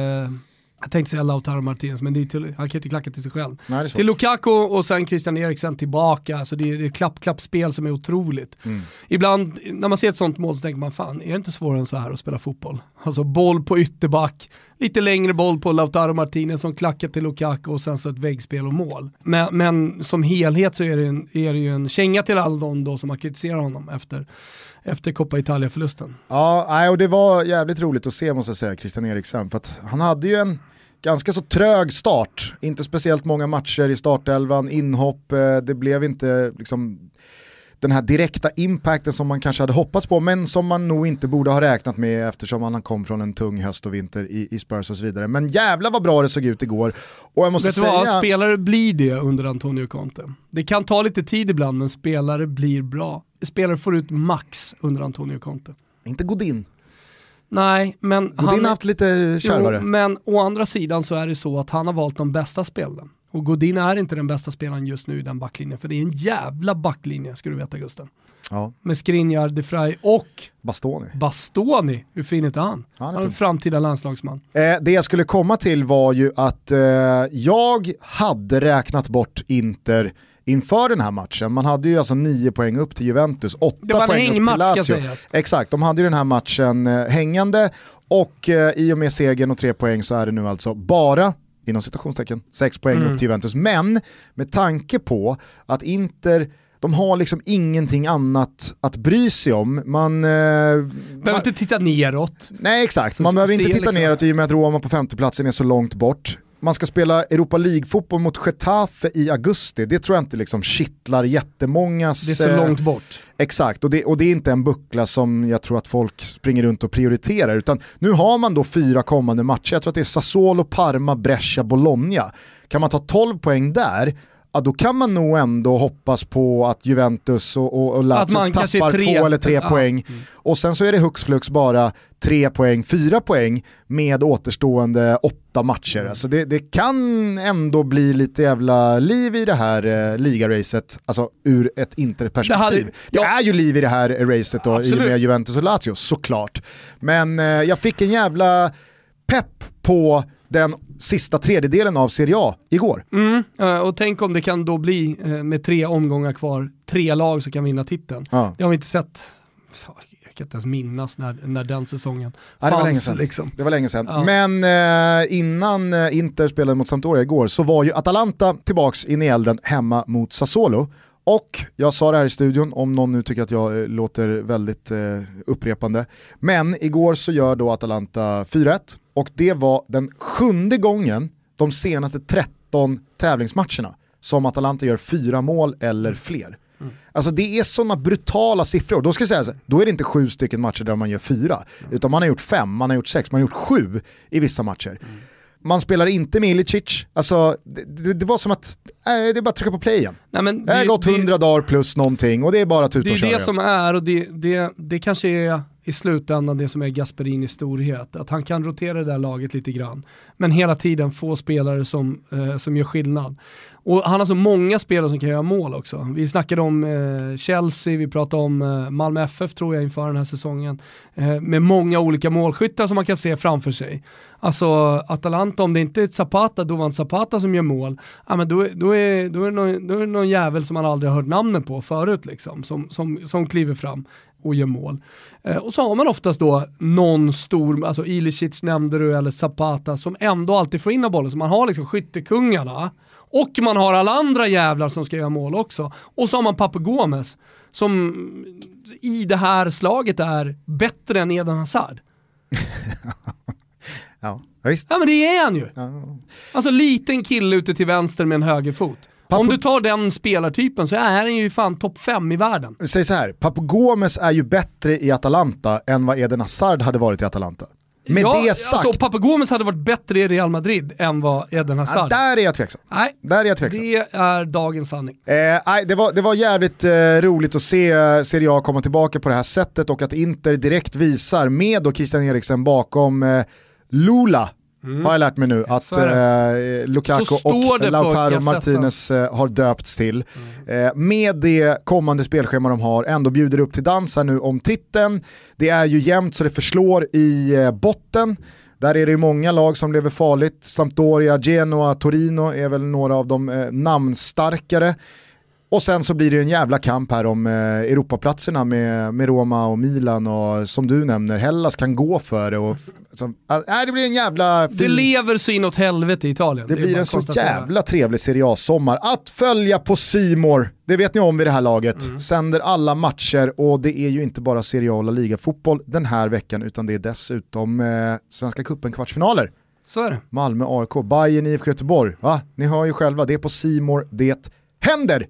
jag tänkte säga Lautaro Martinez, men det är till, han kan inte klacka till sig själv. Nej, till Lukaku och sen Christian Eriksen tillbaka, alltså det är, det är klapp-klapp-spel som är otroligt. Mm. Ibland när man ser ett sånt mål så tänker man, fan är det inte svårare än så här att spela fotboll? Alltså boll på ytterback, lite längre boll på Lautaro Martinez som klackar till Lukaku och sen så ett väggspel och mål. Men, men som helhet så är det, en, är det ju en känga till alla de då som har kritiserat honom efter efter Coppa Italia-förlusten. Ja, och det var jävligt roligt att se måste jag säga, Christian Eriksen. För att han hade ju en ganska så trög start, inte speciellt många matcher i startelvan, inhopp, eh, det blev inte liksom den här direkta impacten som man kanske hade hoppats på men som man nog inte borde ha räknat med eftersom han kom från en tung höst och vinter i, i Spurs och så vidare. Men jävla vad bra det såg ut igår. Och jag måste Vet säga... vad, spelare blir det under Antonio Conte. Det kan ta lite tid ibland men spelare blir bra. Spelare får ut max under Antonio Conte. Inte Godin. Nej, men... Godin han har haft lite kärvare. Jo, men å andra sidan så är det så att han har valt de bästa spelen. Och Godin är inte den bästa spelaren just nu i den backlinjen, för det är en jävla backlinje ska du veta Gusten. Ja. Med Skriniar, De Frey och Bastoni. Bastoni, hur fin är inte han? Han är, han är en framtida landslagsman. Eh, det jag skulle komma till var ju att eh, jag hade räknat bort Inter inför den här matchen. Man hade ju alltså nio poäng upp till Juventus, åtta poäng upp till Lazio. Exakt, de hade ju den här matchen eh, hängande och eh, i och med segern och tre poäng så är det nu alltså bara inom citationstecken, sex poäng mm. upp till Juventus. Men med tanke på att Inter de har liksom ingenting annat att bry sig om. Man eh, behöver man, inte titta neråt. Nej exakt, man behöver inte titta liksom. neråt i och med att Roma på femteplatsen är så långt bort man ska spela Europa League-fotboll mot Getafe i augusti, det tror jag inte liksom kittlar jättemångas... Det är så långt bort. Exakt, och det, och det är inte en buckla som jag tror att folk springer runt och prioriterar, utan nu har man då fyra kommande matcher, jag tror att det är Sassuolo, Parma, Brescia, Bologna. Kan man ta 12 poäng där, ja, då kan man nog ändå hoppas på att Juventus och, och, och Lazio tappar två eller tre ja. poäng. Mm. Och sen så är det hux flux bara tre poäng, fyra poäng med återstående åtta matcher. Mm. Alltså det, det, kan ändå bli lite jävla liv i det här eh, ligaracet, alltså ur ett interperspektiv. Det, ja. det är ju liv i det här racet då, i och med Juventus och Lazio, såklart. Men eh, jag fick en jävla pepp på den sista tredjedelen av Serie A igår. Mm, eh, och tänk om det kan då bli eh, med tre omgångar kvar, tre lag som kan vinna titeln. Ja. Det har vi inte sett, jag kan inte ens minnas när, när den säsongen Ja, det var fanns. länge sedan. Liksom. Det var länge sedan. Ja. Men eh, innan Inter spelade mot Sampdoria igår så var ju Atalanta tillbaks in i elden hemma mot Sassuolo. Och jag sa det här i studion, om någon nu tycker att jag eh, låter väldigt eh, upprepande. Men igår så gör då Atalanta 4-1 och det var den sjunde gången de senaste 13 tävlingsmatcherna som Atalanta gör fyra mål eller fler. Alltså det är sådana brutala siffror. Då ska jag säga här, då är det inte sju stycken matcher där man gör fyra, utan man har gjort fem, man har gjort sex, man har gjort sju i vissa matcher. Man spelar inte med Ilicic, alltså det, det, det var som att, nej, det är bara att trycka på play igen. Nej, men Det har gått hundra dagar plus någonting och det är bara att tuta Det och är köra. det som är och det, det, det kanske är i slutändan det som är Gasperinis storhet. Att han kan rotera det där laget lite grann. Men hela tiden få spelare som, eh, som gör skillnad. Och han har så många spelare som kan göra mål också. Vi snackade om eh, Chelsea, vi pratade om eh, Malmö FF tror jag inför den här säsongen. Eh, med många olika målskyttar som man kan se framför sig. Alltså Atalanta, om det inte är Zapata, Dovan Zapata som gör mål, ja, men då, då, är, då, är det någon, då är det någon jävel som man aldrig har hört namnet på förut liksom, som, som, som kliver fram och gör mål. Eh, och så har man oftast då någon stor, alltså Ilicic nämnde du, eller Zapata, som ändå alltid får in bollen. Så man har liksom skyttekungarna, och man har alla andra jävlar som ska göra mål också. Och så har man Papu Gomes, som i det här slaget är bättre än Eden Hazard. Ja, ja, visst. Ja men det är han ju. Ja. Alltså liten kille ute till vänster med en högerfot. Papu- Om du tar den spelartypen så är han ju fan topp fem i världen. Säg så här, Papu Gomes är ju bättre i Atalanta än vad Eden Hazard hade varit i Atalanta. Med ja, det sagt, Alltså, Papu Gomes hade varit bättre i Real Madrid än vad Eden ja, Hazard. där är jag tveksam. Nej, Där är jag tveksam. det är dagens sanning. Eh, nej, det, var, det var jävligt eh, roligt att se eh, Serie A komma tillbaka på det här sättet och att Inter direkt visar med då Christian Eriksen bakom eh, Lula, har jag lärt mig nu, att eh, Lukaku och Lautaro. Martinez eh, har döpts till. Eh, med det kommande spelschema de har, ändå bjuder upp till dans här nu om titeln. Det är ju jämnt så det förslår i eh, botten. Där är det ju många lag som lever farligt. Sampdoria, Genoa, Torino är väl några av de eh, namnstarkare. Och sen så blir det en jävla kamp här om eh, Europaplatserna med, med Roma och Milan och som du nämner, Hellas kan gå för det. Och, f- som, äh, det blir en jävla Det fin, lever så inåt helvete i Italien. det är blir en så jävla trevlig Serie A-sommar. Att följa på Simor, det vet ni om vid det här laget. Mm. Sänder alla matcher och det är ju inte bara Serie A och La Liga-fotboll den här veckan utan det är dessutom eh, Svenska Cupen kvartsfinaler. Så är det. Malmö, AIK, Bayern, IFK Göteborg. Va? Ni hör ju själva, det är på Simor det händer.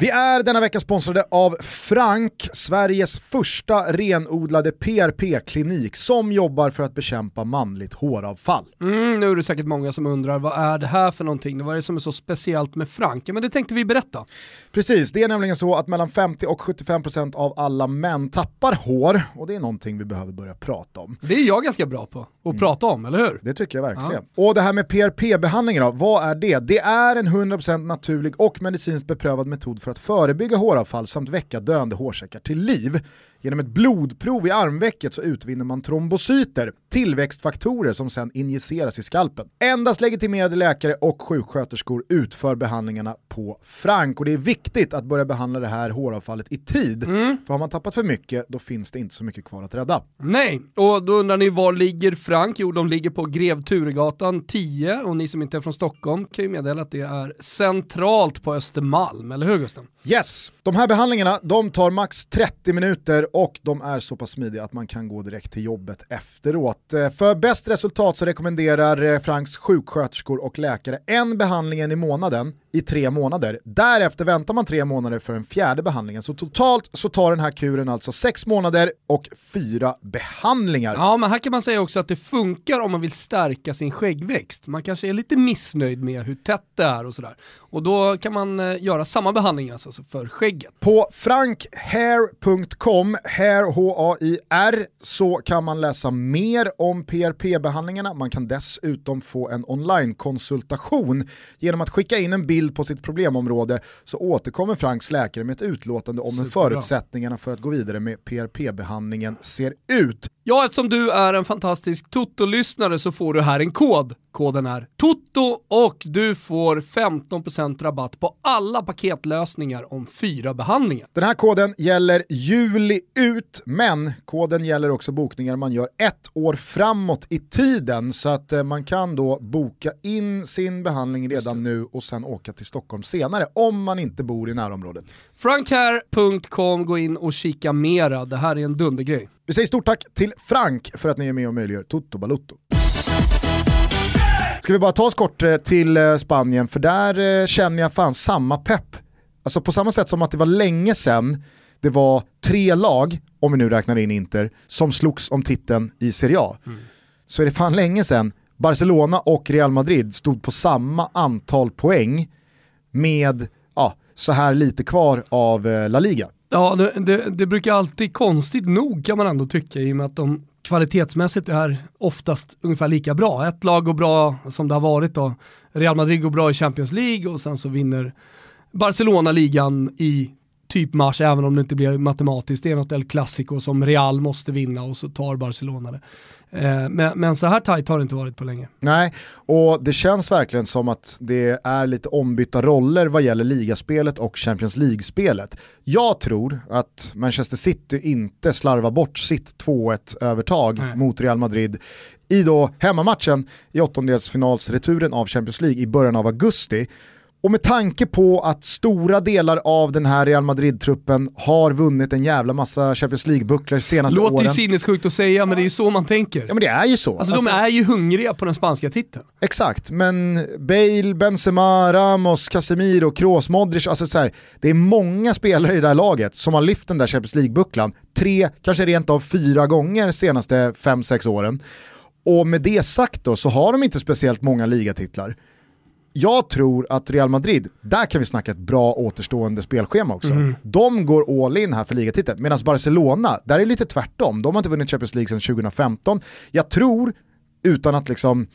Vi är denna vecka sponsrade av Frank, Sveriges första renodlade PRP-klinik som jobbar för att bekämpa manligt håravfall. Mm, nu är det säkert många som undrar, vad är det här för någonting? Vad är det som är så speciellt med Frank? Ja, men det tänkte vi berätta. Precis, det är nämligen så att mellan 50 och 75% av alla män tappar hår och det är någonting vi behöver börja prata om. Det är jag ganska bra på att prata om, eller hur? Det tycker jag verkligen. Och det här med PRP-behandlingar då, vad är det? Det är en 100% naturlig och medicinskt beprövad metod för för att förebygga håravfall samt väcka döende hårsäckar till liv. Genom ett blodprov i armvecket så utvinner man trombocyter, tillväxtfaktorer som sedan injiceras i skalpen. Endast legitimerade läkare och sjuksköterskor utför behandlingarna på Frank och det är viktigt att börja behandla det här håravfallet i tid. För har man tappat för mycket då finns det inte så mycket kvar att rädda. Nej, och då undrar ni var ligger Frank? Jo, de ligger på Grev Turegatan 10 och ni som inte är från Stockholm kan ju meddela att det är centralt på Östermalm, eller hur Gusten? Yes, de här behandlingarna de tar max 30 minuter och de är så pass smidiga att man kan gå direkt till jobbet efteråt. Eh, för bäst resultat så rekommenderar eh, Franks sjuksköterskor och läkare en behandling i månaden i tre månader. Därefter väntar man tre månader för den fjärde behandlingen. Så totalt så tar den här kuren alltså sex månader och fyra behandlingar. Ja, men här kan man säga också att det funkar om man vill stärka sin skäggväxt. Man kanske är lite missnöjd med hur tätt det är och sådär. Och då kan man eh, göra samma behandling alltså för skägget. På frankhair.com, hair H-A-I-R, så kan man läsa mer om PRP-behandlingarna. Man kan dessutom få en online-konsultation genom att skicka in en bild bild på sitt problemområde så återkommer Franks läkare med ett utlåtande om hur förutsättningarna för att gå vidare med PRP-behandlingen ser ut. Ja, eftersom du är en fantastisk Toto-lyssnare så får du här en kod. Koden är TOTO och du får 15% rabatt på alla paketlösningar om fyra behandlingar. Den här koden gäller juli ut, men koden gäller också bokningar man gör ett år framåt i tiden. Så att eh, man kan då boka in sin behandling redan nu och sen åka till Stockholm senare om man inte bor i närområdet. Frankhair.com, gå in och kika mera. Det här är en dundergrej. Vi säger stort tack till Frank för att ni är med och möjliggör Toto Balutto. Ska vi bara ta oss kort eh, till eh, Spanien, för där eh, känner jag fan samma pepp. Alltså på samma sätt som att det var länge sedan det var tre lag, om vi nu räknar in Inter, som slogs om titeln i Serie A. Så är det fan länge sedan Barcelona och Real Madrid stod på samma antal poäng med ja, så här lite kvar av eh, La Liga. Ja, det, det, det brukar alltid, konstigt nog kan man ändå tycka, i och med att de kvalitetsmässigt är oftast ungefär lika bra. Ett lag går bra som det har varit då. Real Madrid går bra i Champions League och sen så vinner Barcelona ligan i typ mars, även om det inte blir matematiskt. Det är något El Clasico som Real måste vinna och så tar Barcelona det. Eh, men, men så här tajt har det inte varit på länge. Nej, och det känns verkligen som att det är lite ombytta roller vad gäller ligaspelet och Champions League-spelet. Jag tror att Manchester City inte slarvar bort sitt 2-1 övertag Nej. mot Real Madrid i då hemmamatchen i åttondelsfinalsreturen av Champions League i början av augusti. Och med tanke på att stora delar av den här Real Madrid-truppen har vunnit en jävla massa Champions League-bucklor senaste Låter åren. ju sinnessjukt att säga, men det är ju så man tänker. Ja men det är ju så. Alltså, de är ju hungriga på den spanska titeln. Exakt, men Bale, Benzema, Ramos, Casemiro, Kroos, Modric, alltså så här, det är många spelare i det här laget som har lyft den där Champions League-bucklan tre, kanske rent av fyra gånger senaste fem sex åren. Och med det sagt då så har de inte speciellt många ligatitlar. Jag tror att Real Madrid, där kan vi snacka ett bra återstående spelschema också. De går all in här för ligatiteln, medan Barcelona, där är det lite tvärtom. De har inte vunnit Champions League sedan 2015. Jag tror, utan att liksom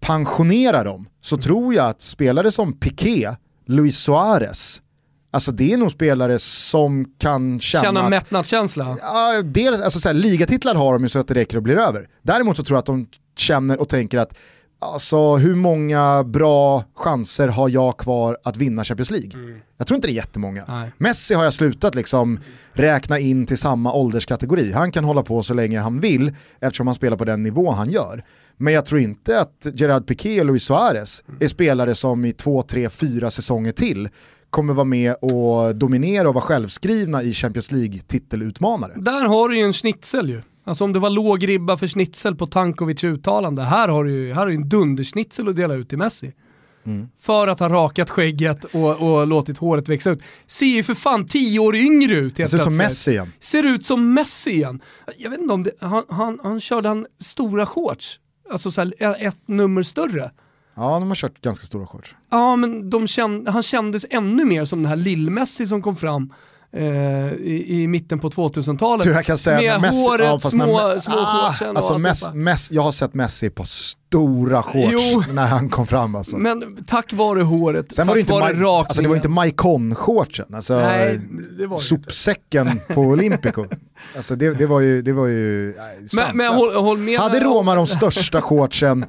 pensionera dem, så tror jag att spelare som Piqué, Luis Suarez, alltså det är nog spelare som kan känna, Känna mättnadskänsla. Ja, dels, alltså så här, ligatitlar har de ju så att det räcker och blir över. Däremot så tror jag att de känner och tänker att alltså, hur många bra chanser har jag kvar att vinna Champions League? Jag tror inte det är jättemånga. Nej. Messi har jag slutat liksom räkna in till samma ålderskategori. Han kan hålla på så länge han vill eftersom han spelar på den nivå han gör. Men jag tror inte att Gerard Piqué och Luis Suarez är spelare som i två, tre, fyra säsonger till kommer vara med och dominera och vara självskrivna i Champions League-titelutmanare. Där har du ju en schnitzel ju. Alltså om det var låg ribba för schnitzel på Tankovic uttalande, här har du ju här har du en dunderschnitzel att dela ut till Messi. Mm. För att ha rakat skägget och, och låtit håret växa ut. Ser ju för fan tio år yngre ut helt ser ut som. Messi igen. Ser ut som Messi igen. Jag vet inte om det, han, han, han körde han stora shorts. Alltså så här, ett nummer större. Ja, de har kört ganska stora shorts. Ja, men de känd, han kändes ännu mer som den här lill-Messi som kom fram eh, i, i mitten på 2000-talet. Du, jag kan säga Med Messi, håret, ja, små, när, små ah, shortsen alltså allt Mess. Mess, Jag har sett Messi på stora shorts Jo. när han kom fram alltså. Men tack vare håret, Sen tack var det inte, vare Ma- rakningen. alltså, det var inte Maikon-shortsen, alltså, Nej, det var sopsäcken på Olympico. Alltså, det, det var ju, det var ju nej, Men, sanslöst. men håll, håll med Hade Roma de största shortsen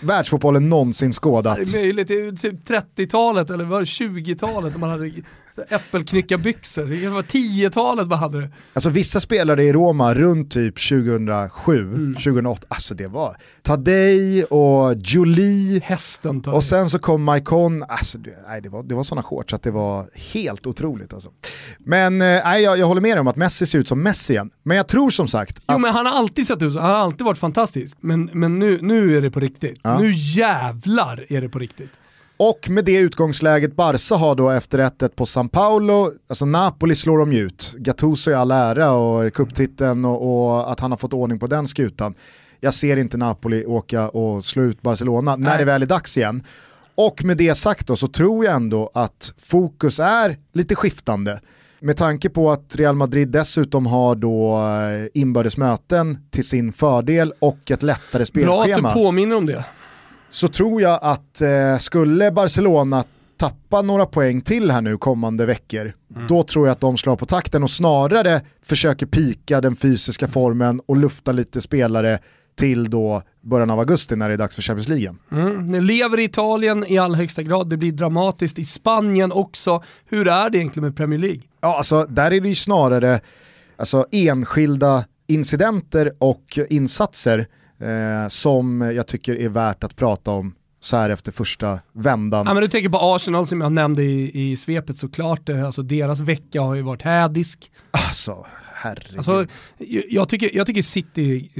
världsfotbollen någonsin skådat? Det är möjligt, det är typ 30-talet eller var det 20-talet när man hade äppelknyckarbyxor. Det var 10-talet man hade det. Alltså vissa spelare i Roma runt typ 2007, Mm. 2008, alltså det var Tadej och Julie Hästen tar och sen så kom Maikon, alltså det, nej, det var, det var sådana shorts att det var helt otroligt alltså. Men eh, nej, jag, jag håller med dig om att Messi ser ut som Messi igen. Men jag tror som sagt att Jo men han har alltid sett ut så, han har alltid varit fantastisk. Men, men nu, nu är det på riktigt. Ja. Nu jävlar är det på riktigt. Och med det utgångsläget Barca har då efter 1-1 på San Paolo, alltså Napoli slår de ut. Gattuso i all ära och cuptiteln och, och att han har fått ordning på den skutan. Jag ser inte Napoli åka och slå ut Barcelona när Nej. det väl är dags igen. Och med det sagt då så tror jag ändå att fokus är lite skiftande. Med tanke på att Real Madrid dessutom har då eh, inbördes möten till sin fördel och ett lättare Bra att du spelschema påminner om det. Så tror jag att eh, skulle Barcelona tappa några poäng till här nu kommande veckor, mm. då tror jag att de slår på takten och snarare försöker pika den fysiska formen och lufta lite spelare till då början av augusti när det är dags för Champions League. Mm. Ni lever i Italien i allra högsta grad, det blir dramatiskt i Spanien också. Hur är det egentligen med Premier League? Ja, alltså där är det ju snarare alltså, enskilda incidenter och insatser eh, som jag tycker är värt att prata om så här efter första vändan. Ja, men du tänker på Arsenal som jag nämnde i, i svepet såklart, alltså deras vecka har ju varit hädisk. Alltså, herregud. Alltså, jag, tycker, jag tycker City,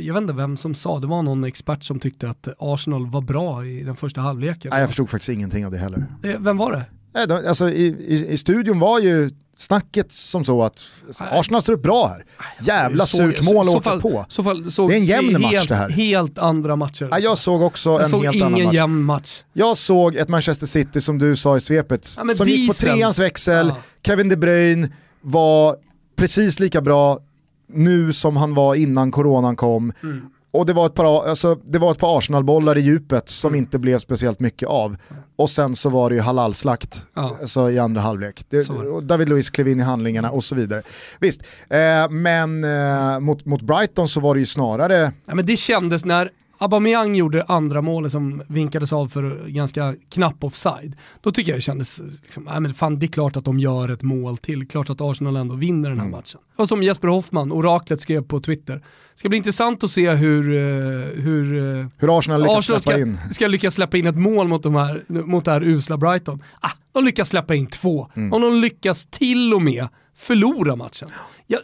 jag vet inte vem som sa, det var någon expert som tyckte att Arsenal var bra i den första halvleken. Nej, jag förstod faktiskt ingenting av det heller. Eh, vem var det? Alltså, i, i, I studion var ju snacket som så att Arsenal står upp bra här. Jävla surt mål att åka på. Så fall, så det är en jämn match helt, det här. Helt andra matcher. Ja, jag såg också jag en såg helt annan match. ingen jämn match. Jag såg ett Manchester City som du sa i svepet, ja, som gick på treans växel, ja. Kevin De Bruyne var precis lika bra nu som han var innan coronan kom. Mm. Och det var ett par, alltså, det var ett par Arsenal-bollar i djupet som mm. inte blev speciellt mycket av. Och sen så var det ju halalslakt ja. alltså, i andra halvlek. Det, David Luiz klev in i handlingarna och så vidare. Visst, eh, men eh, mot, mot Brighton så var det ju snarare... Ja, men det kändes när Aubameyang gjorde andra målet som vinkades av för ganska knapp offside. Då tycker jag det kändes, liksom, äh, men fan, det är klart att de gör ett mål till. Klart att Arsenal ändå vinner den här mm. matchen. Och som Jesper Hoffman, oraklet, skrev på Twitter. Det ska bli intressant att se hur, eh, hur, eh, hur Arsenal lyckas Arsenal ska, in. ska lyckas släppa in ett mål mot, de här, mot det här usla Brighton. Ah, de lyckas släppa in två. Mm. Och de lyckas till och med förlora matchen. Ja,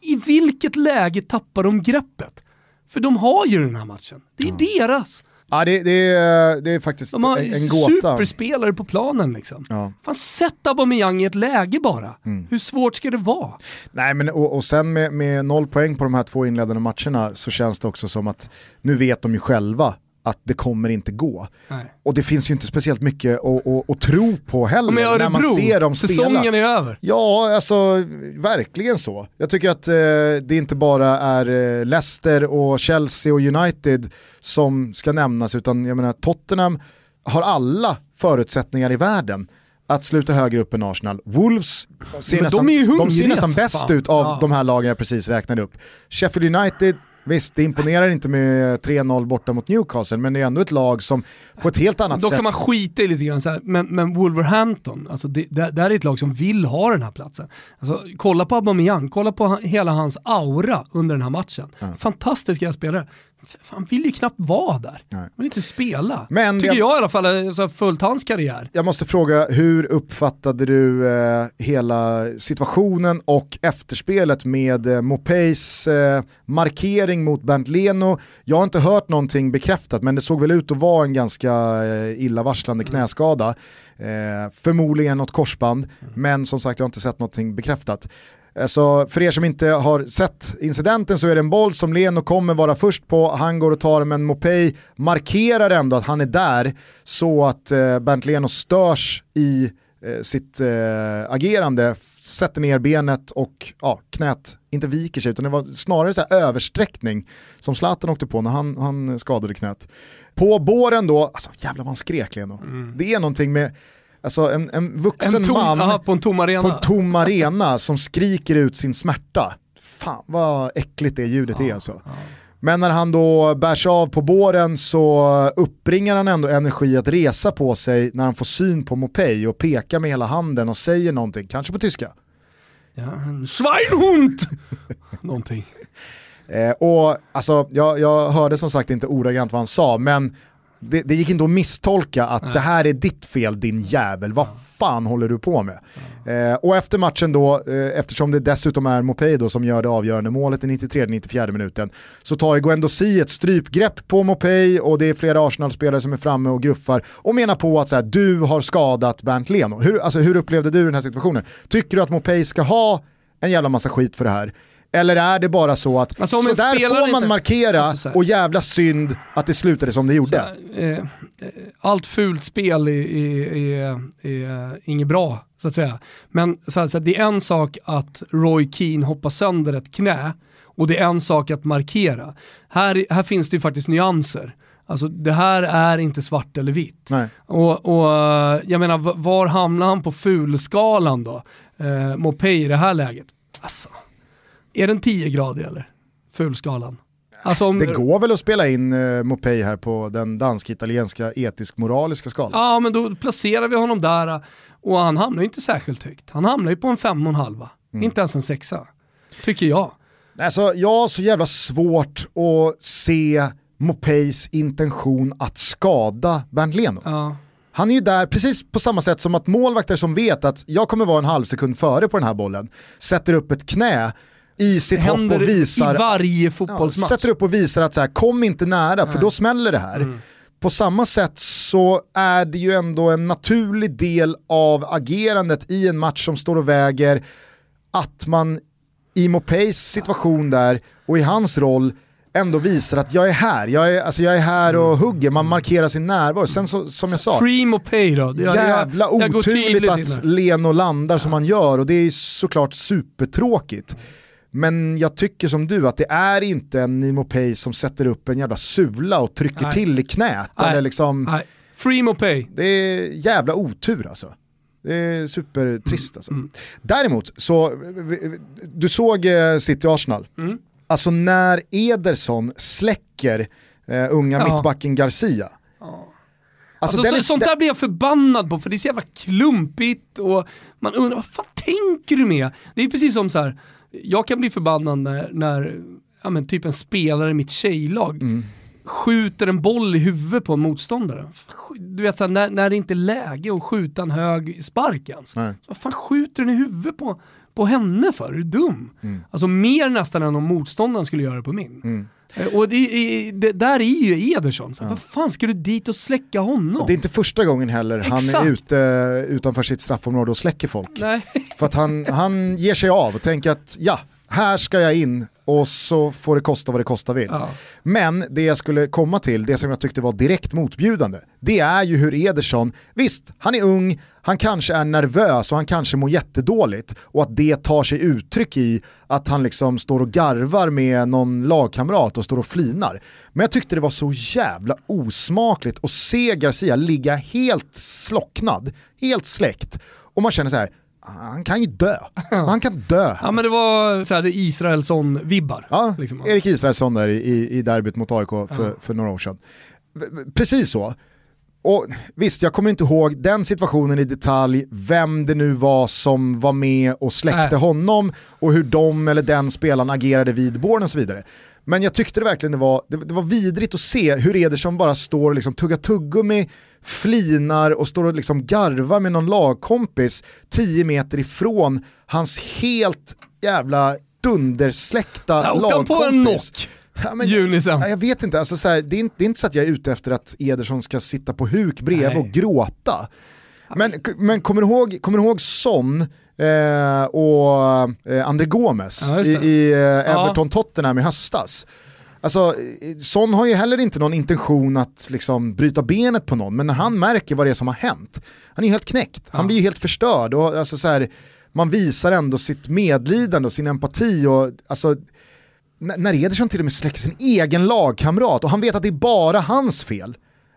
I vilket läge tappar de greppet? För de har ju den här matchen. Det är ja. deras. Ja det, det, är, det är faktiskt de har en, gåta. superspelare på planen liksom. Ja. Fan sätt Aubameyang i ett läge bara. Mm. Hur svårt ska det vara? Nej men och, och sen med, med noll poäng på de här två inledande matcherna så känns det också som att nu vet de ju själva att det kommer inte gå. Nej. Och det finns ju inte speciellt mycket att, att, att tro på heller Örebro, när man ser dem spela. Säsongen är över. Ja, alltså verkligen så. Jag tycker att eh, det inte bara är eh, Leicester och Chelsea och United som ska nämnas utan jag menar Tottenham har alla förutsättningar i världen att sluta högre upp än Arsenal. Wolves ser, nästan, de, de ser nästan bäst ut av ja. de här lagen jag precis räknade upp. Sheffield United Visst, det imponerar inte med 3-0 borta mot Newcastle, men det är ändå ett lag som på ett helt annat Då sätt... Då kan man skita i lite grann, så här, men, men Wolverhampton, alltså det, det, det är ett lag som vill ha den här platsen. Alltså, kolla på Aubameyang, kolla på hela hans aura under den här matchen. Ja. Fantastiska spelare. Han vill ju knappt vara där. Han vill inte spela. Men Tycker jag, jag i alla fall, alltså, följt hans karriär. Jag måste fråga, hur uppfattade du eh, hela situationen och efterspelet med eh, Mopeis eh, markering mot Bernt Leno? Jag har inte hört någonting bekräftat, men det såg väl ut att vara en ganska eh, illavarslande mm. knäskada. Eh, förmodligen något korsband, mm. men som sagt jag har inte sett någonting bekräftat. Så för er som inte har sett incidenten så är det en boll som Leno kommer vara först på, han går och tar den men Mopey markerar ändå att han är där så att eh, Bernt Leno störs i eh, sitt eh, agerande, sätter ner benet och ja, knät inte viker sig utan det var snarare så här översträckning som Zlatan åkte på när han, han skadade knät. På båren då, alltså jävlar vad han skrek Leno. Mm. Det är någonting med Alltså en, en vuxen en tom, man aha, på en tom arena, på en tom arena som skriker ut sin smärta. Fan vad äckligt det ljudet ja, är alltså. Ja. Men när han då bärs av på båren så uppbringar han ändå energi att resa på sig när han får syn på Mopey och pekar med hela handen och säger någonting, kanske på tyska. Ja, Schweinhund! någonting. Eh, och alltså, jag, jag hörde som sagt inte ordagrant vad han sa, men det, det, gick inte att misstolka att Nej. det här är ditt fel din jävel, vad fan håller du på med? Eh, och efter matchen då, eh, eftersom det dessutom är Mopey då som gör det avgörande målet i 93-94 minuten, så tar Guendouzi ett strypgrepp på Mopey och det är flera Arsenal-spelare som är framme och gruffar och menar på att så här, du har skadat Bernt Leno. Hur, alltså, hur upplevde du den här situationen? Tycker du att Mopey ska ha en jävla massa skit för det här? Eller är det bara så att alltså, så där får man inte... markera alltså, och jävla synd att det slutade som det gjorde? Här, eh, allt fult spel är, är, är, är inget bra, så att säga. Men så här, så här, det är en sak att Roy Keane hoppar sönder ett knä och det är en sak att markera. Här, här finns det ju faktiskt nyanser. Alltså det här är inte svart eller vitt. Nej. Och, och jag menar, var hamnar han på fulskalan då? Eh, Mopay i det här läget? Alltså, är den 10 grader eller? Fulskalan. Alltså om, det går väl att spela in uh, Mopay här på den dansk-italienska etisk-moraliska skalan? Ja, men då placerar vi honom där och han hamnar ju inte särskilt högt. Han hamnar ju på en fem och en halva, mm. inte ens en sexa. Tycker jag. Alltså, jag har så jävla svårt att se Mopays intention att skada Bernt Leno. Ja. Han är ju där precis på samma sätt som att målvakter som vet att jag kommer vara en halv sekund före på den här bollen, sätter upp ett knä i sitt hopp och visar... i varje fotbollsmatch. Ja, sätter upp och visar att så här, kom inte nära Nej. för då smäller det här. Mm. På samma sätt så är det ju ändå en naturlig del av agerandet i en match som står och väger att man i Mopays situation där och i hans roll ändå visar att jag är här, jag är, alltså jag är här och hugger, man markerar sin närvaro. Sen så, som jag sa, Free Mopay då? Jag, jävla oturligt att Leno landar som han gör och det är såklart supertråkigt. Men jag tycker som du att det är inte en Nimo Pay som sätter upp en jävla sula och trycker Nej. till i knät. Nej. Eller liksom, Nej. Free Mopay. Det är jävla otur alltså. Det är supertrist alltså. Mm. Däremot, så, du såg eh, City Arsenal. Mm. Alltså när Ederson släcker eh, unga ja. mittbacken Garcia. Ja. Alltså, alltså, den, sånt där blir jag förbannad på för det är så jävla klumpigt och man undrar vad fan tänker du med? Det är precis som så här, jag kan bli förbannad när, när ja, men typ en spelare i mitt tjejlag mm. skjuter en boll i huvudet på en motståndare. Du vet såhär, när, när det inte är läge att skjuta en hög spark ens. Vad fan skjuter den i huvudet på, på henne för? Är du dum? Mm. Alltså mer nästan än om motståndaren skulle göra det på min. Mm. Eh, och det, det, där är ju Ederson, så ja. vad fan ska du dit och släcka honom? Det är inte första gången heller Exakt. han är ute utanför sitt straffområde och släcker folk. Nej. För att han, han ger sig av och tänker att ja, här ska jag in och så får det kosta vad det kosta vill. Ja. Men det jag skulle komma till, det som jag tyckte var direkt motbjudande, det är ju hur Ederson, visst, han är ung, han kanske är nervös och han kanske mår jättedåligt och att det tar sig uttryck i att han liksom står och garvar med någon lagkamrat och står och flinar. Men jag tyckte det var så jävla osmakligt att se Garcia ligga helt slocknad, helt släckt och man känner så här han kan ju dö. Han kan dö. Ja men det var så här, Israelsson-vibbar. Ja, liksom. Erik Israelsson där i, i derbyt mot AIK för, ja. för några år sedan. Precis så. Och visst, jag kommer inte ihåg den situationen i detalj, vem det nu var som var med och släckte äh. honom och hur de eller den spelaren agerade vid båren och så vidare. Men jag tyckte det verkligen det var, det, det var vidrigt att se hur Ederson bara står och liksom tuggar tuggummi, flinar och står och liksom garvar med någon lagkompis 10 meter ifrån hans helt jävla dundersläckta ja, lagkompis. på en knock. Ja, men, Junisen. Jag, jag vet inte, alltså, så här, det, är inte, det är inte så att jag är ute efter att Ederson ska sitta på huk bredvid Nej. och gråta. Men, men kommer, du ihåg, kommer du ihåg Son eh, och eh, André Gomes ja, i, i eh, Everton-Tottenham i höstas? Alltså, Son har ju heller inte någon intention att liksom bryta benet på någon, men när han märker vad det är som har hänt, han är ju helt knäckt, han ja. blir ju helt förstörd. Och, alltså, så här, man visar ändå sitt medlidande och sin empati. Och, alltså, när Ederson till och med släcker sin egen lagkamrat och han vet att det är bara hans fel.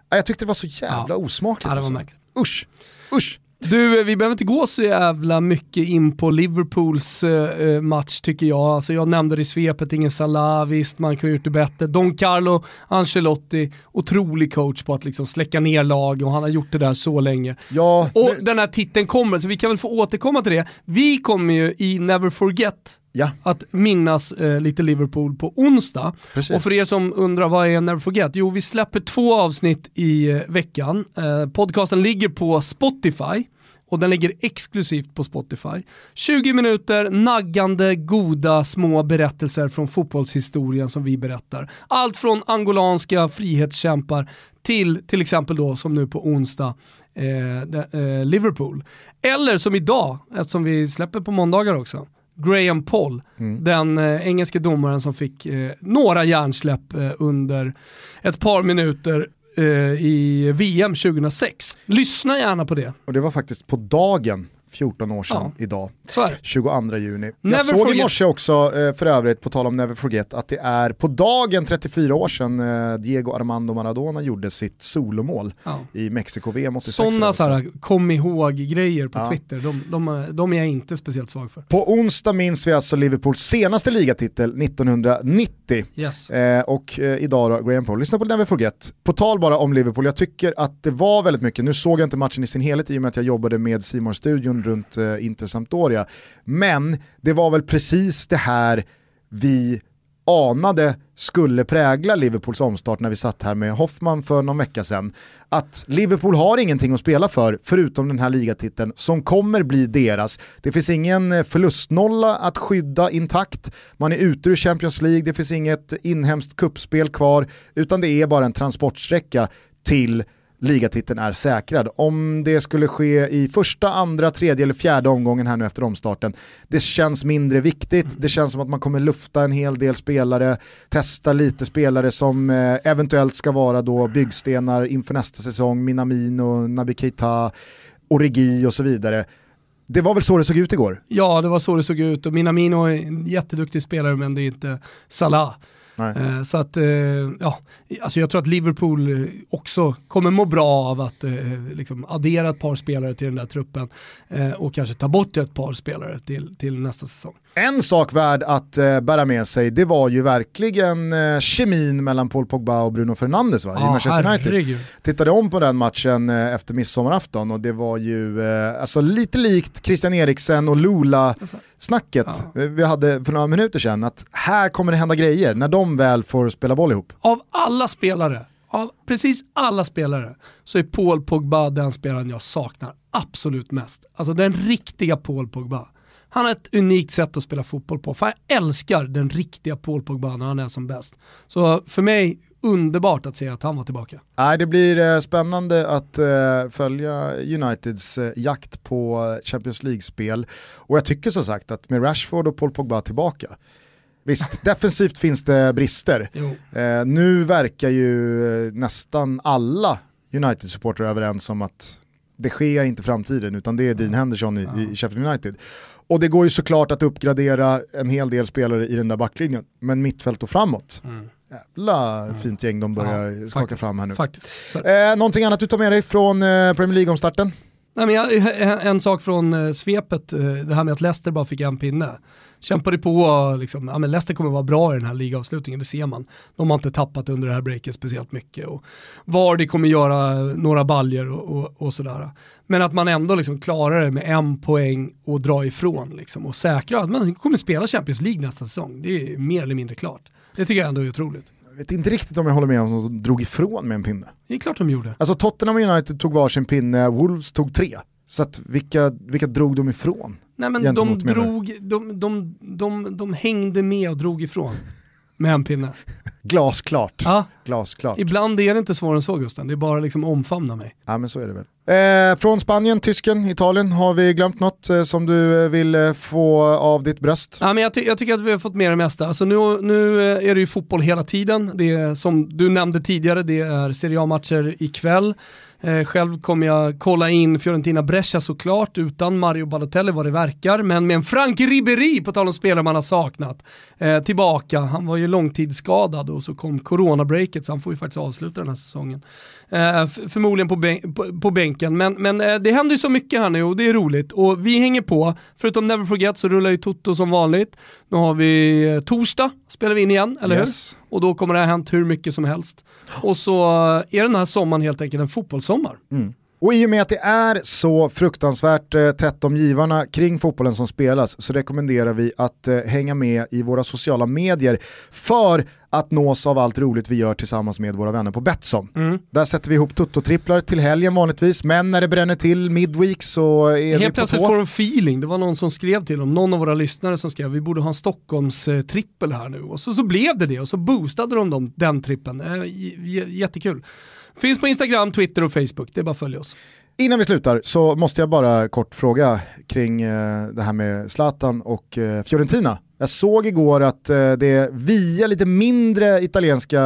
Jag tyckte det var så jävla ja. osmakligt. Ja, det var alltså. Usch, usch. Du, eh, vi behöver inte gå så jävla mycket in på Liverpools uh, match tycker jag. Alltså jag nämnde det i svepet, ingen Salah, visst man kan ha gjort det bättre. Don Carlo Ancelotti, otrolig coach på att liksom släcka ner lag och han har gjort det där så länge. Ja, och nu... den här titeln kommer, så vi kan väl få återkomma till det. Vi kommer ju i Never Forget Ja. att minnas eh, lite Liverpool på onsdag. Precis. Och för er som undrar vad är Never Forget? Jo, vi släpper två avsnitt i eh, veckan. Eh, podcasten ligger på Spotify och den ligger exklusivt på Spotify. 20 minuter naggande, goda, små berättelser från fotbollshistorien som vi berättar. Allt från angolanska frihetskämpar till till exempel då som nu på onsdag eh, eh, Liverpool. Eller som idag, eftersom vi släpper på måndagar också, Graham Poll, mm. den eh, engelske domaren som fick eh, några hjärnsläpp eh, under ett par minuter eh, i VM 2006. Lyssna gärna på det. Och det var faktiskt på dagen 14 år sedan Ja. idag. Det. 22 juni. Never jag såg i forget. morse också, eh, för övrigt, på tal om Never Forget, att det är på dagen 34 år sedan eh, Diego Armando Maradona gjorde sitt solomål Ja. i Mexiko-VM 86. Sådana så här, kom ihåg-grejer på Ja. Twitter, de, de, de är jag inte speciellt svag för. På onsdag minns vi alltså Liverpools senaste ligatitel 1990. Yes. Eh, och eh, idag då, Graham Paul. Lyssna på Never Forget. På tal bara om Liverpool, jag tycker att det var väldigt mycket, nu såg jag inte matchen i sin helhet i och med att jag jobbade med simor studion runt eh, Inter Sampdoria. Men det var väl precis det här vi anade skulle prägla Liverpools omstart när vi satt här med Hoffman för någon vecka sedan. Att Liverpool har ingenting att spela för förutom den här ligatiteln som kommer bli deras. Det finns ingen eh, förlustnolla att skydda intakt, man är ute ur Champions League, det finns inget inhemskt kuppspel kvar, utan det är bara en transportsträcka till ligatiteln är säkrad. Om det skulle ske i första, andra, tredje eller fjärde omgången här nu efter omstarten, det känns mindre viktigt. Det känns som att man kommer lufta en hel del spelare, testa lite spelare som eh, eventuellt ska vara då byggstenar inför nästa säsong, Minamino, Naby Keita, Origi och så vidare. Det var väl så det såg ut igår? Ja, det var så det såg ut och Minamino är en jätteduktig spelare men det är inte Salah. Nej. Eh, Så att, eh, ja, alltså jag tror att Liverpool eh, också kommer må bra av att liksom addera ett par spelare till den där truppen och kanske ta bort ett par spelare till, till nästa säsong. En sak värd att bära med sig, det var ju verkligen kemin mellan Paul Pogba och Bruno Fernandes va, i Manchester United. herregud. Tittade om på den matchen efter midsommarafton och det var ju alltså lite likt Christian Eriksen och Lula-snacket Alltså, eh, vi hade för några minuter sedan, att här kommer det hända grejer när de väl får spela boll ihop. Av alla spelare, av precis alla spelare, så är Paul Pogba den spelaren jag saknar absolut mest. Alltså den riktiga Paul Pogba. Han har ett unikt sätt att spela fotboll på. För jag älskar den riktiga Paul Pogba när han är som bäst. Så för mig, underbart att se att han var tillbaka. Nej, det blir eh, spännande att eh, följa Uniteds eh, jakt på Champions League-spel. Och jag tycker som sagt att med Rashford och Paul Pogba tillbaka, visst, defensivt finns det brister. Eh, nu verkar ju nästan alla United-supportrar överens om att det sker inte framtiden utan det är Dean Henderson i, i Sheffield United. Och det går ju såklart att uppgradera en hel del spelare i den där backlinjen, men mittfält och framåt, Mm. jävla fint gäng de börjar Ja, skaka faktiskt. fram här nu. Faktiskt. Eh, någonting annat du tar med dig från eh, Premier League-omstarten? Nej, men jag, en, en sak från eh, svepet, eh, det här med att Leicester bara fick en pinne. Kämpade på, liksom, ja, men Leicester kommer vara bra i den här ligaavslutningen, det ser man. De har inte tappat under det här breaket speciellt mycket. Och Vardy kommer göra några baljer och, och, och sådär. Men att man ändå liksom klarar det med en poäng och dra ifrån liksom, och säkra att man kommer spela Champions League nästa säsong. Det är mer eller mindre klart. Det tycker jag ändå är otroligt. Jag vet inte riktigt om jag håller med om att de drog ifrån med en pinne. Det är klart de gjorde. Alltså Tottenham och United tog varsin pinne, Wolves tog tre. Så att vilka, vilka drog de ifrån? Nej men de drog, de, de, de, de hängde med och drog ifrån med en pinne. Glasklart. Ja, Glasklart. ibland är det inte svårare än så Gusten, det är bara liksom omfamna mig. Ja men så är det väl. Eh, från Spanien, Tysken, Italien, har vi glömt något eh, som du eh, vill eh, få av ditt bröst? Ja, men jag, ty- jag tycker att vi har fått med det mesta. Alltså nu, nu eh, är det ju fotboll hela tiden. Det är, som du nämnde tidigare, det är Serie A-matcher ikväll. Eh, själv kommer jag kolla in Fiorentina Brescia såklart, utan Mario Balotelli vad det verkar, men med en Frank Ribéry, på tal om spelare man har saknat, eh, tillbaka. Han var ju långtidsskadad och så kom coronabreaket så han får ju faktiskt avsluta den här säsongen. Eh, förmodligen på, bän- på, på bänken, men, men eh, det händer ju så mycket här nu och det är roligt. Och vi hänger på, förutom Never Forget så rullar ju Toto som vanligt. Nu har vi eh, torsdag, spelar vi in igen, eller Yes. hur? Och då kommer det ha hänt hur mycket som helst. Och så eh, är den här sommaren helt enkelt en fotbollssommar. Mm. Och i och med att det är så fruktansvärt eh, tätt om givarna kring fotbollen som spelas så rekommenderar vi att eh, hänga med i våra sociala medier för att nås av allt roligt vi gör tillsammans med våra vänner på Betsson. Där sätter vi ihop tuttotripplar till helgen vanligtvis, men när det bränner till midweek så är vi Helt på plötsligt tå. får de feeling, det var någon som skrev till dem, någon av våra lyssnare som skrev vi borde ha en Stockholms eh, trippel här nu. Och så, så blev det det och så boostade de dem, den trippen. Eh, j- jättekul. Finns på Instagram, Twitter och Facebook, det är bara att följa oss. Innan vi slutar så måste jag bara kort fråga kring eh, det här med Zlatan och eh, Fiorentina. Jag såg igår att eh, det via lite mindre italienska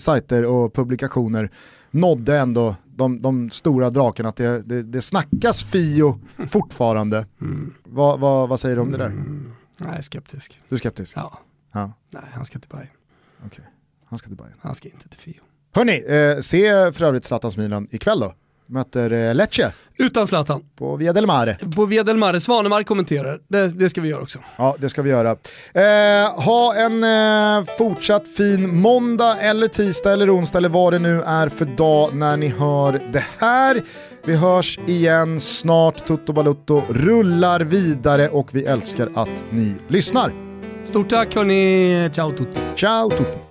sajter och publikationer nådde ändå de, de stora drakarna att det, det, det snackas Fio fortfarande. Mm. Vad, vad, vad säger du om det där? Mm. Nej, är skeptisk. Du är skeptisk? Ja. ja. Nej, han ska till Bayern. Okej, okay. han ska till Bayern. Han ska inte till Fio. Hörni, eh, se för övrigt Zlatans Milan ikväll då möter eh, Lecce. Utan Zlatan. På Via del Mare. På Via del Mare. Svanemar kommenterar. Det, det, ska vi göra också. Ja, det ska vi göra. Eh, ha en eh, fortsatt fin måndag, eller tisdag, eller onsdag, eller vad det nu är för dag när ni hör det här. Vi hörs igen snart. Toto Balutto rullar vidare och vi älskar att ni lyssnar. Stort tack hörni. Ciao tutti. Ciao tutti.